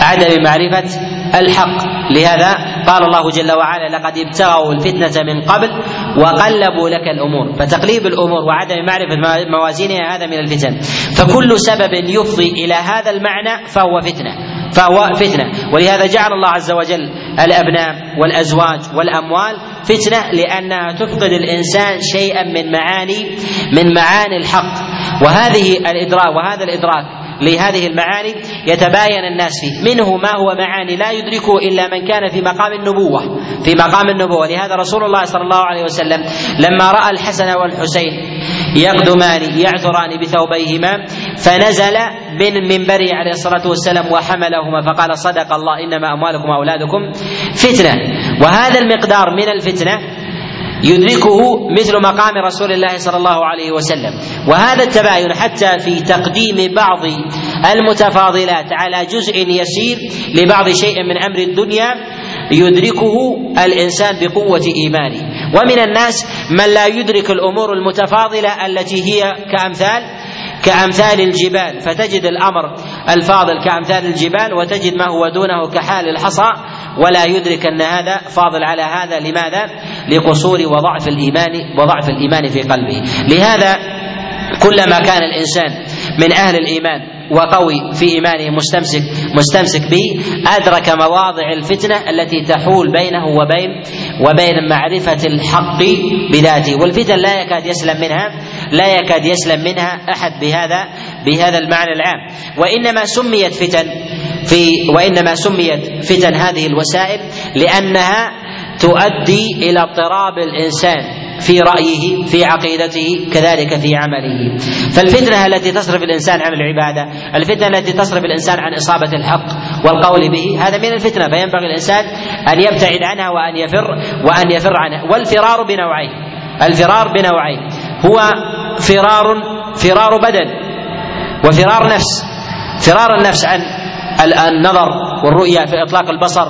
عدم معرفة الحق. لهذا قال الله جل وعلا لقد ابتغوا الفتنة من قبل وقلبوا لك الأمور. فتقليب الأمور وعدم معرفة موازينها هذا من الفتن. فكل سبب يفضي إلى هذا المعنى فهو فتنة فهو فتنة. ولهذا جعل الله عز وجل الأبناء والأزواج والأموال فتنة لأنها تفقد الإنسان شيئا من معاني من معاني الحق. وهذه الإدراك وهذا الإدراك لهذه المعاني يتباين الناس فيه منه ما هو معاني لا يدركه إلا من كان في مقام النبوة في مقام النبوة. لهذا رسول الله صلى الله عليه وسلم لما رأى الحسن والحسين يقدمان يعثران بثوبيهما فنزل من منبره عليه الصلاة والسلام وحملهما فقال صدق الله إنما أموالكم وأولادكم فتنة. وهذا المقدار من الفتنة يدركه مثل مقام رسول الله صلى الله عليه وسلم. وهذا التباين حتى في تقديم بعض المتفاضلات على جزء يسير لبعض شيء من أمر الدنيا يدركه الإنسان بقوة إيمانه. ومن الناس من لا يدرك الأمور المتفاضلة التي هي كأمثال كأمثال الجبال. فتجد الأمر الفاضل كأمثال الجبال وتجد ما هو دونه كحال الحصى. ولا يدرك أن هذا فاضل على هذا. لماذا؟ لقصور وضعف الإيمان وضعف الإيمان في قلبه. لهذا كلما كان الإنسان من أهل الإيمان وقوي في إيمانه مستمسك مستمسك به أدرك مواضع الفتنة التي تحول بينه وبين وبين معرفة الحق بذاته. والفتن لا يكاد يسلم منها لا يكاد يسلم منها أحد بهذا بهذا المعنى العام. وإنما سميت فتن في وإنما سميت فتن هذه الوسائل لأنها تؤدي إلى اضطراب الإنسان في رأيه في عقيدته كذلك في عمله. فالفتنة التي تصرف الإنسان عن العبادة الفتنة التي تصرف الإنسان عن إصابة الحق والقول به هذا من الفتنة. فينبغي الإنسان أن يبتعد عنها وأن يفر وأن يفر عنها. والفرار بنوعين. الفرار بنوعين. هو فرار فرار بدن وفرار نفس. فرار النفس عن النظر والرؤية في إطلاق البصر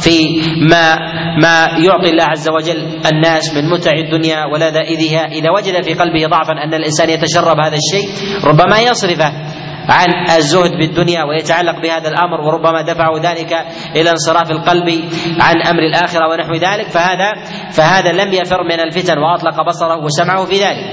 في ما ما يعطي الله عز وجل الناس من متع الدنيا ولذائذها إذا وجد في قلبه ضعفا أن الإنسان يتشرب هذا الشيء ربما يصرفه عن الزهد بالدنيا ويتعلق بهذا الأمر وربما دفعه ذلك إلى انصراف القلب عن أمر الآخرة ونحو ذلك فهذا فهذا لم يفر من الفتن وأطلق بصره وسمعه في ذلك.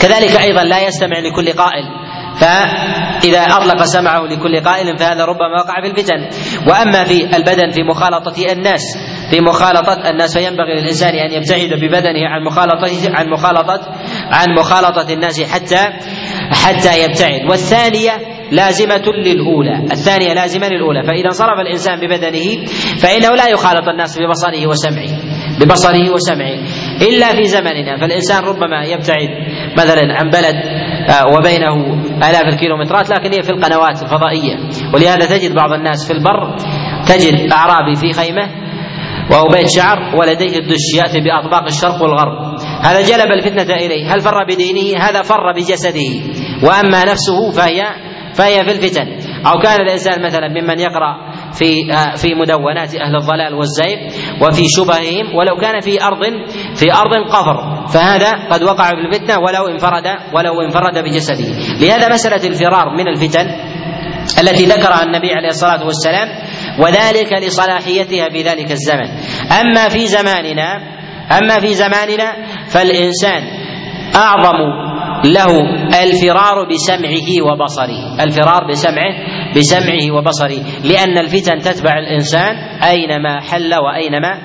كذلك أيضا لا يستمع لكل قائل فإذا أطلق سمعه لكل قائل فهذا ربما وقع في الفتن. وأما في البدن في مخالطة الناس في مخالطة الناس فينبغي للإنسان أن يبتعد ببدنه عن مخالطة عن مخالطة عن مخالطة الناس حتى حتى يبتعد. والثانية لازمة للأولى. الثانية لازمة للأولى. فإذا انصرف الإنسان ببدنه فإنه لا يخالط الناس ببصره وسمعه. ببصره وسمعه. إلا في زمننا. فالإنسان ربما يبتعد مثلا عن بلد وبينه آلاف الكيلومترات لكن هي في القنوات الفضائية. ولهذا تجد بعض الناس في البر تجد أعرابي في خيمة وهو بيت شعر ولديه الدش يأتي بأطباق الشرق والغرب. هذا جلب الفتنة إليه. هل فر بدينه؟ هذا فر بجسده. وأما نفسه فهي فهي في الفتن. أو كان الإنسان مثلا ممن يقرأ في آه، في مدونات أهل الضلال والزيغ وفي شبههم ولو كان في ارض في أرض قفر. فهذا قد وقع في الفتنة ولو انفرد ولو انفرد بجسده. لهذا مسألة الفرار من الفتن التي ذكرها النبي عليه الصلاة والسلام وذلك لصلاحيتها في ذلك الزمن. أما في زماننا أما في زماننا فالإنسان أعظم له الفرار بسمعه وبصره. الفرار بسمعه بسمعه وبصره. لأن الفتن تتبع الإنسان أينما حل وأينما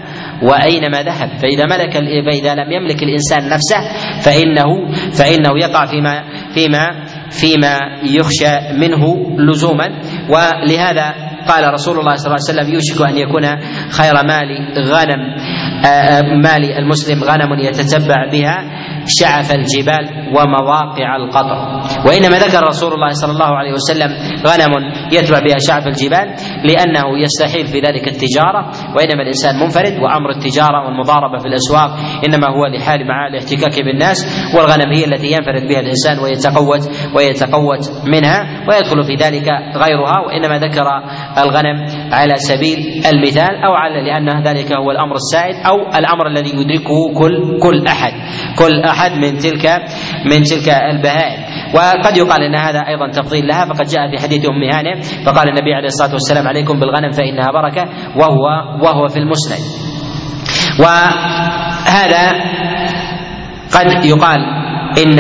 وأينما ذهب. فإذا ملك فإذا لم يملك الإنسان نفسه فإنه فإنه يقع فيما فيما فيما يخشى منه لزوما. ولهذا قال رسول الله صلى الله عليه وسلم يوشك أن يكون خير مال غنم. مال المسلم غنم يتتبع بها شعف الجبال ومواقع القطر وإنما ذكر رسول الله صلى الله عليه وسلم غنم يتبع بها شعف الجبال لأنه يستحيل في ذلك التجارة وإنما الإنسان منفرد وأمر التجارة والمضاربة في الأسواق إنما هو لحال مع الاحتكاك بالناس والغنم هي التي ينفرد بها الإنسان ويتقوت ويتقوت منها ويدخل في ذلك غيرها وإنما ذكر الغنم على سبيل المثال أو على لأن ذلك هو الأمر السائد أو الأمر الذي يدركه كل كل أحد. كل أحد من تلك من تلك البهائم. وقد يقال إن هذا أيضا تفضيل لها فقد جاء في حديث أم هانئ فقال النبي عليه الصلاة والسلام عليكم بالغنم فإنها بركة. وهو وهو في المسند. وهذا قد يقال إن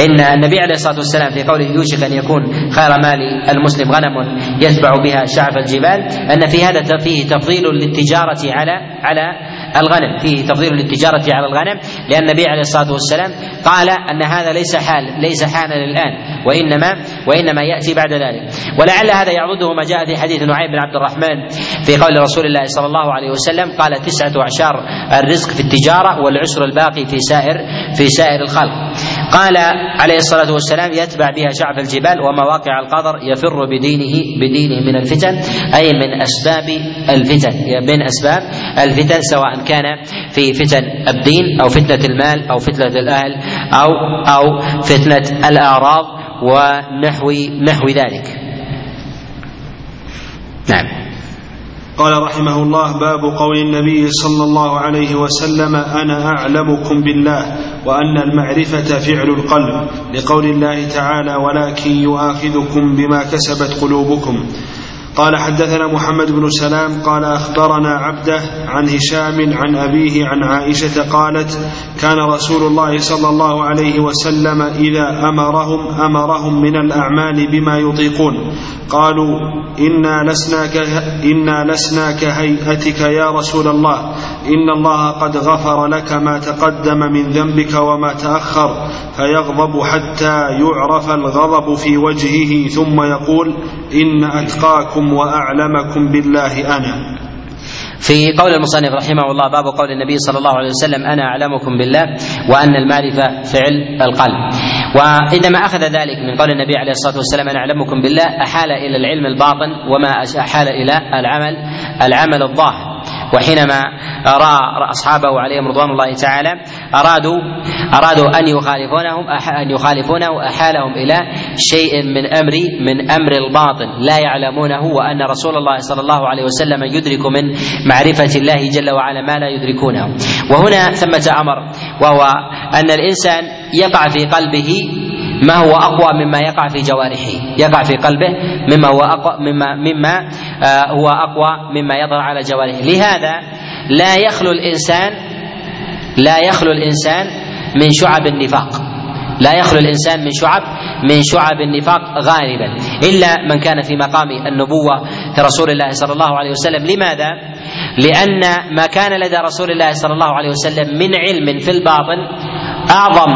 إن النبي عليه الصلاة والسلام في قوله يوشك أن يكون خير مال المسلم غنم يتبع بها شعف الجبال أن في هذا فيه تفضيل للتجارة على على الغنم فيه تفضيل للتجارة على الغنم لأن النبي عليه الصلاة والسلام قال أن هذا ليس حال ليس حالا الآن وإنما وإنما يأتي بعد ذلك. ولعل هذا يعضده ما جاء في حديث نعيم بن عبد الرحمن في قول رسول الله صلى الله عليه وسلم قال تسعة أعشار الرزق في التجارة والعشر الباقي في سائر في سائر الخلق. قال عليه الصلاة والسلام يتبع بها شعب الجبال ومواقع القدر يفر بدينه بدينه من الفتن أي من أسباب الفتن من أسباب الفتن سواء كان في فتن الدين أو فتنة المال أو فتنة الأهل أو أو فتنة الأعراض ونحو نحو ذلك. نعم. قال رحمه الله باب قول النبي صلى الله عليه وسلم أنا أعلمكم بالله وأن المعرفة فعل القلب لقول الله تعالى ولكن يؤاخذكم بما كسبت قلوبكم. قال حدثنا محمد بن سلام قال أخبرنا عبده عن هشام عن أبيه عن عائشة قالت كان رسول الله صلى الله عليه وسلم إذا أمرهم أمرهم من الأعمال بما يطيقون. قالوا إنا لسنا إنا لسنا كهيئتك يا رسول الله. إن الله قد غفر لك ما تقدم من ذنبك وما تأخر فيغضب حتى يعرف الغضب في وجهه ثم يقول أتقاكم أعلمكم وأعلمكم بالله أنا. في قول المصنف رحمه الله باب قول النبي صلى الله عليه وسلم أنا أعلمكم بالله وأن المعرفة فعل القلب. وانما أخذ ذلك من قول النبي عليه الصلاة والسلام أنا أعلمكم بالله أحال إلى العلم الباطن وما أحال إلى العمل العمل الظاهر. وحينما رأى أصحابه عليهم رضوان الله تعالى ارادوا أرادوا أن يخالفونهم أن يخالفونه احالهم إلى شيء من أمر من أمر الباطن لا يعلمونه وأن رسول الله صلى الله عليه وسلم يدرك من معرفة الله جل وعلا ما لا يدركونه. وهنا ثمة أمر وهو أن الإنسان يقع في قلبه ما هو أقوى مما يقع في جوارحه. يقع في قلبه مما هو أقوى مما مما آه، هو أقوى مما يظهر على جوارحه. لهذا لا يخلو الإنسان لا يخلو الإنسان من شعب النفاق. لا يخلو الإنسان من شعب من شعب النفاق غالبا. إلا من كان في مقام النبوة كرسول الله صلى الله عليه وسلم. لماذا؟ لأن ما كان لدى رسول الله صلى الله عليه وسلم من علم في الباطن أعظم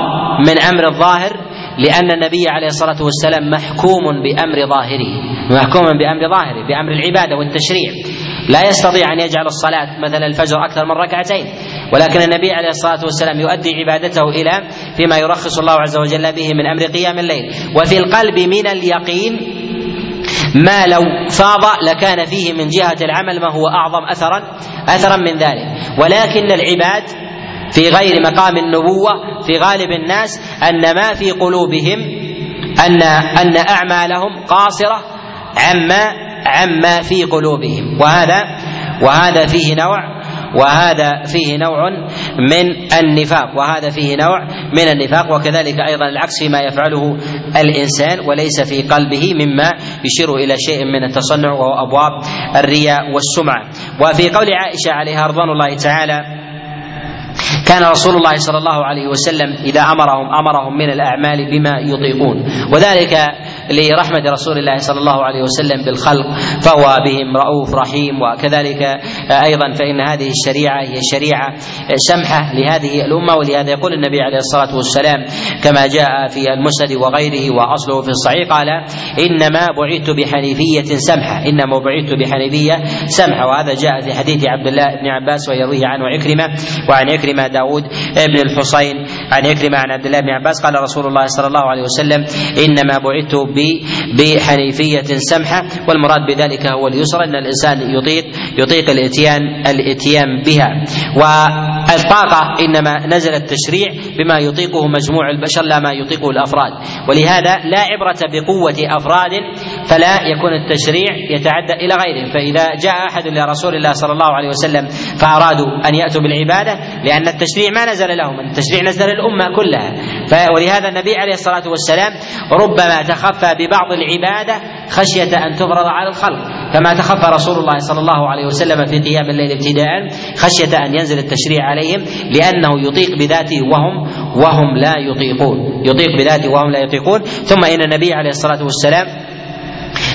من أمر الظاهر لأن النبي عليه الصلاة والسلام محكوم بأمر ظاهره. محكوم بأمر ظاهره بأمر العبادة والتشريع. لا يستطيع أن يجعل الصلاة مثلا الفجر أكثر من ركعتين. ولكن النبي عليه الصلاة والسلام يؤدي عبادته إلى فيما يرخص الله عز وجل به من أمر قيام الليل. وفي القلب من اليقين ما لو فاض لكان فيه من جهة العمل ما هو أعظم أثرا أثرا من ذلك. ولكن العباد في غير مقام النبوة في غالب الناس أن ما في قلوبهم أن أن أعمالهم قاصرة عما عما في قلوبهم. وهذا وهذا فيه نوع وهذا فيه نوع من النفاق. وهذا فيه نوع من النفاق وكذلك أيضا العكس فيما يفعله الإنسان وليس في قلبه مما يشير إلى شيء من التصنع وهو أبواب الرياء والسمعة. وفي قول عائشة عليها رضوان الله تعالى كان رسول الله صلى الله عليه وسلم إذا امرهم أمرهم من الأعمال بما يطيقون. وذلك لرحمة رسول الله صلى الله عليه وسلم بالخلق فهو بهم رؤوف رحيم. وكذلك أيضا فإن هذه الشريعة هي شريعة سمحة لهذه الأمة ولهذا يقول النبي عليه الصلاة والسلام كما جاء في المسند وغيره وأصله في الصحيح قال إنما بعثت بحنيفية سمحة. إنما بعثت بحنيفية سمحة. وهذا جاء في حديث عبد الله بن عباس ويرويه عنه عكرمه وعن عكرمة داود بن الحصين عن عكرمة عن عبد الله بن عباس قال رسول الله صلى الله عليه وسلم إنما بعثت بحنيفية سمحة والمراد بذلك هو اليسر أن الإنسان يطيق يطيق الإتيان الإتيان بها. والطاقة إنما نزل التشريع بما يطيقه مجموع البشر لا ما يطيقه الأفراد. ولهذا لا عبرة بقوة أفراد فلا يكون التشريع يتعدى إلى غيره. فإذا جاء أحد إلى رسول الله صلى الله عليه وسلم فأرادوا أن يأتوا بالعبادة لأن التشريع ما نزل لهم التشريع نزل للأمة كلها. ولهذا النبي عليه الصلاة والسلام ربما تخفى ببعض العبادة خشية أن تفرض على الخلق. كما تخفى رسول الله صلى الله عليه وسلم في قيام الليل ابتداء خشية أن ينزل التشريع عليهم لأنه يطيق بذاته وهم وهم لا يطيقون. يطيق بذاته وهم لا يطيقون. ثم إن النبي عليه الصلاة والسلام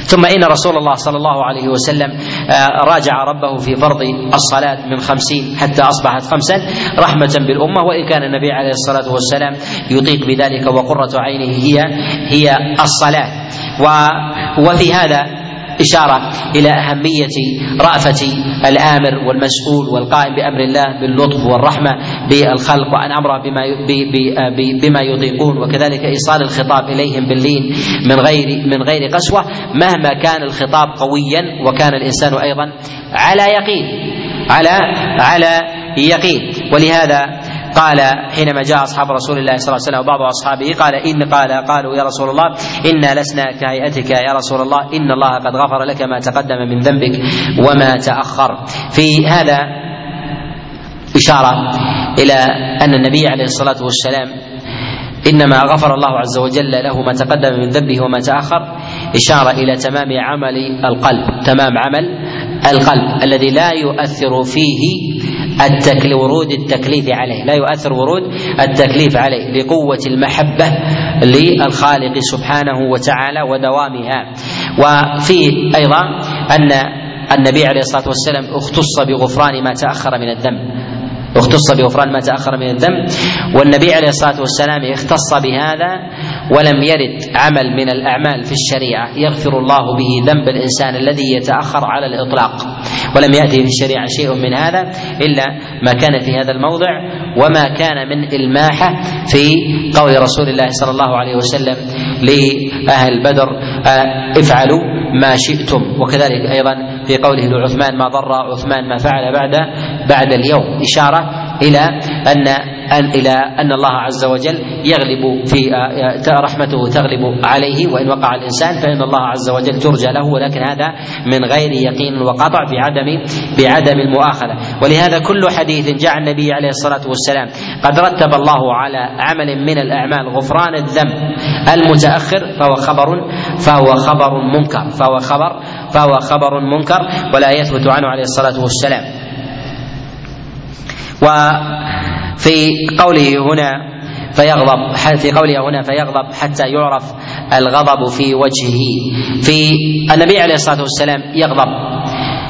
ثم إن رسول الله صلى الله عليه وسلم آه، راجع ربه في فرض الصلاة من خمسين حتى أصبحت خمسا رحمة بالأمة وإن كان النبي عليه الصلاة والسلام يطيق بذلك وقرة عينه هي هي الصلاة. وفي هذا إشارة إلى أهمية رأفة الآمر والمسؤول والقائم بأمر الله باللطف والرحمة بالخلق وأن أمره بما بما يطيقون وكذلك إيصال الخطاب إليهم باللين من غير من غير قسوة مهما كان الخطاب قويا وكان الإنسان أيضا على يقين على على يقين. ولهذا قال حينما جاء أصحاب رسول الله صلى الله عليه وسلم وبعض أصحابه قال إن قال قالوا يا رسول الله إنا لسنا كهيئتك يا رسول الله إن الله قد غفر لك ما تقدم من ذنبك وما تأخر. في هذا إشارة إلى أن النبي عليه الصلاة والسلام إنما غفر الله عز وجل له ما تقدم من ذنبه وما تأخر. إشارة إلى تمام عمل القلب تمام عمل القلب الذي لا يؤثر فيه التكل ورود التكليف عليه. لا يؤثر ورود التكليف عليه لقوة المحبة للخالق سبحانه وتعالى ودوامها. وفيه أيضا أن النبي عليه الصلاة والسلام اختص بغفران ما تأخر من الذنب. اختص بغفران ما تأخر من الذنب. والنبي عليه الصلاة والسلام اختص بهذا ولم يرد عمل من الأعمال في الشريعة يغفر الله به ذنب الإنسان الذي يتأخر على الإطلاق. ولم يأتي في الشريعة شيء من هذا إلا ما كان في هذا الموضع وما كان من إلماحة في قول رسول الله صلى الله عليه وسلم لأهل بدر آه، افعلوا ما شئتم. وكذلك أيضا في قوله لعثمان ما ضر عثمان ما فعل بعد بعد اليوم. إشارة إلى أن أن إلى أن الله عز وجل يغلب في آه، رحمته تغلب عليه وإن وقع الإنسان فإن الله عز وجل ترجى له ولكن هذا من غير يقين وقطع بعدم بعدم المؤاخذة. ولهذا كل حديث جاء النبي عليه الصلاة والسلام قد رتب الله على عمل من الأعمال غفران الذنب المتأخر فهو خبر فهو خبر منكر فهو خبر فهو خبر منكر ولا يثبت عنه عليه الصلاة والسلام. وفي قوله هنا فيغضب في قوله هنا فيغضب حتى يعرف الغضب في وجهه. في النبي عليه الصلاة والسلام يغضب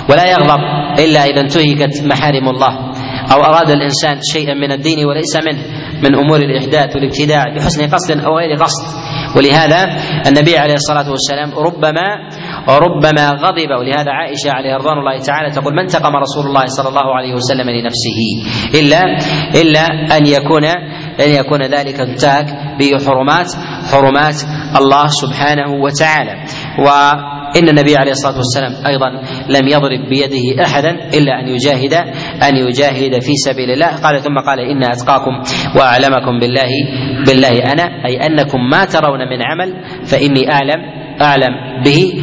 ولا يغضب إلا إذا انتهكت محارم الله. أو أراد الإنسان شيئا من الدين وليس منه من أمور الإحداث والابتداع بحسن قصد أو غير قصد. ولهذا النبي عليه الصلاة والسلام ربما وربما غضب. ولهذا عائشة عليه رضوان الله تعالى تقول ما انتقم رسول الله صلى الله عليه وسلم لنفسه إلا إلا أن يكون أن يكون ذلك انتهك بحرمات حرمات الله سبحانه وتعالى. و إن النبي عليه الصلاة والسلام أيضا لم يضرب بيده أحدا إلا أن يجاهد أن يجاهد في سبيل الله. قال ثم قال إن أتقاكم وأعلمكم بالله بالله أنا أي أنكم ما ترون من عمل فإني أعلم أعلم به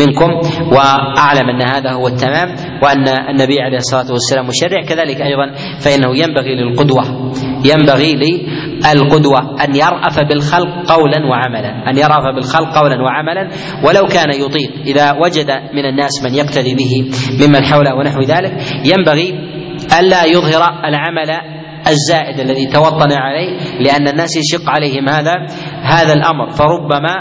منكم وأعلم أن هذا هو التمام وأن النبي عليه الصلاة والسلام مشرع. كذلك أيضا فإنه ينبغي للقدوة ينبغي للقدوة أن يرأف بالخلق قولا وعملا أن يرأف بالخلق قولا وعملا. ولو كان يطيق إذا وجد من الناس من يقتدي به ممن حوله ونحو ذلك ينبغي ألا يظهر العمل الزائد الذي توطن عليه لأن الناس يشق عليهم هذا هذا الأمر. فربما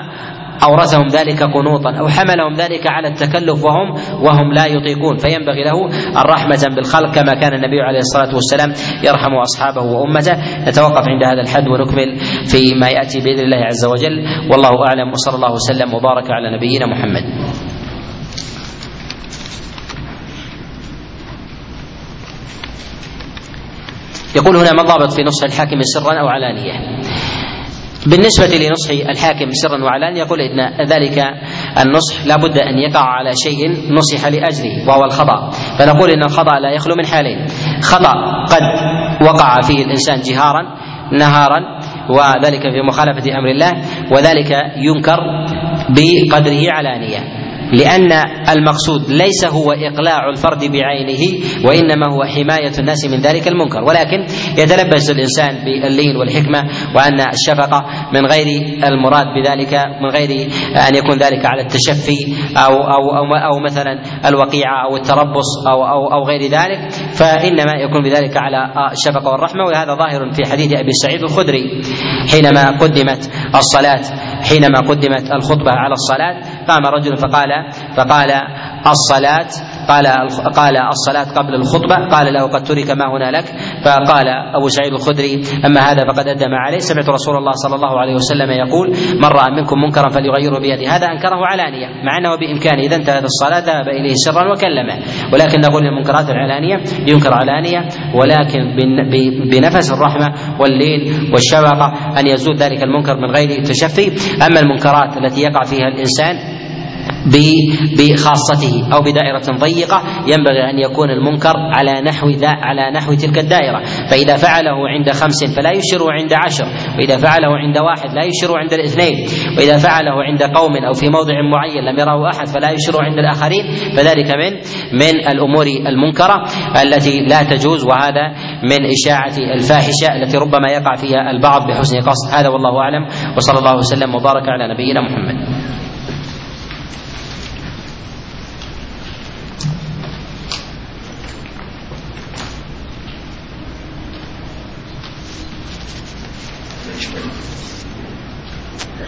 أورثهم ذلك قنوطا أو حملهم ذلك على التكلف وهم وهم لا يطيقون. فينبغي له الرحمة بالخلق كما كان النبي عليه الصلاة والسلام يرحم أصحابه وأمته. نتوقف عند هذا الحد ونكمل في ما يأتي بإذن الله عز وجل. والله أعلم. وصلى الله وسلم وبارك على نبينا محمد. يقول هنا ما الضابط في نصح الحاكم سرا أو علانية؟ بالنسبة لنصح الحاكم سرا وعلانية يقول إن ذلك النصح لا بد أن يقع على شيء نصح لأجله وهو الخطأ. فنقول إن الخطأ لا يخلو من حالين. خطأ قد وقع فيه الإنسان جهارا نهارا وذلك في مخالفة أمر الله وذلك ينكر بقدره علانية. لأن المقصود ليس هو إقلاع الفرد بعينه وإنما هو حماية الناس من ذلك المنكر. ولكن يتلبس الإنسان باللين والحكمة وأن الشفقة من غير المراد بذلك من غير أن يكون ذلك على التشفي أو أو أو, أو مثلا الوقيعة أو التربص أو أو أو غير ذلك فإنما يكون بذلك على الشفقة والرحمة. وهذا ظاهر في حديث أبي سعيد الخدري حينما قدمت الصلاة حينما قدمت الخطبة على الصلاة قام رجل فقال فقال الصلاة قال قال الصلاة قبل الخطبة قال له قد ترك ما هنا لك. فقال أبو سعيد الخدري أما هذا فقد أدى ما عليه. سمعت رسول الله صلى الله عليه وسلم يقول من رأى منكم منكرا فليغيره بيده. هذا أنكره علانية مع أنه بإمكانه. إذا انتهت الصلاة ذهب إليه سرا وكلمه. ولكن نقول المنكرات العلانية ينكر علانية ولكن بنفس الرحمة واللين والشفقة أن يزول ذلك المنكر من غير تشفي. أما المنكرات التي يقع فيها الإنسان بخاصته أو بدائرة ضيقة ينبغي أن يكون المنكر على نحو ذا على نحو تلك الدائرة. فإذا فعله عند خمس فلا يشر عند عشر. وإذا فعله عند واحد لا يشر عند الاثنين. وإذا فعله عند قوم أو في موضع معين لم يره أحد فلا يشره عند الآخرين. فذلك من من الأمور المنكرة التي لا تجوز. وهذا من إشاعة الفاحشة التي ربما يقع فيها البعض بحسن قصد. هذا والله أعلم. وصلى الله وسلم وبارك على نبينا محمد.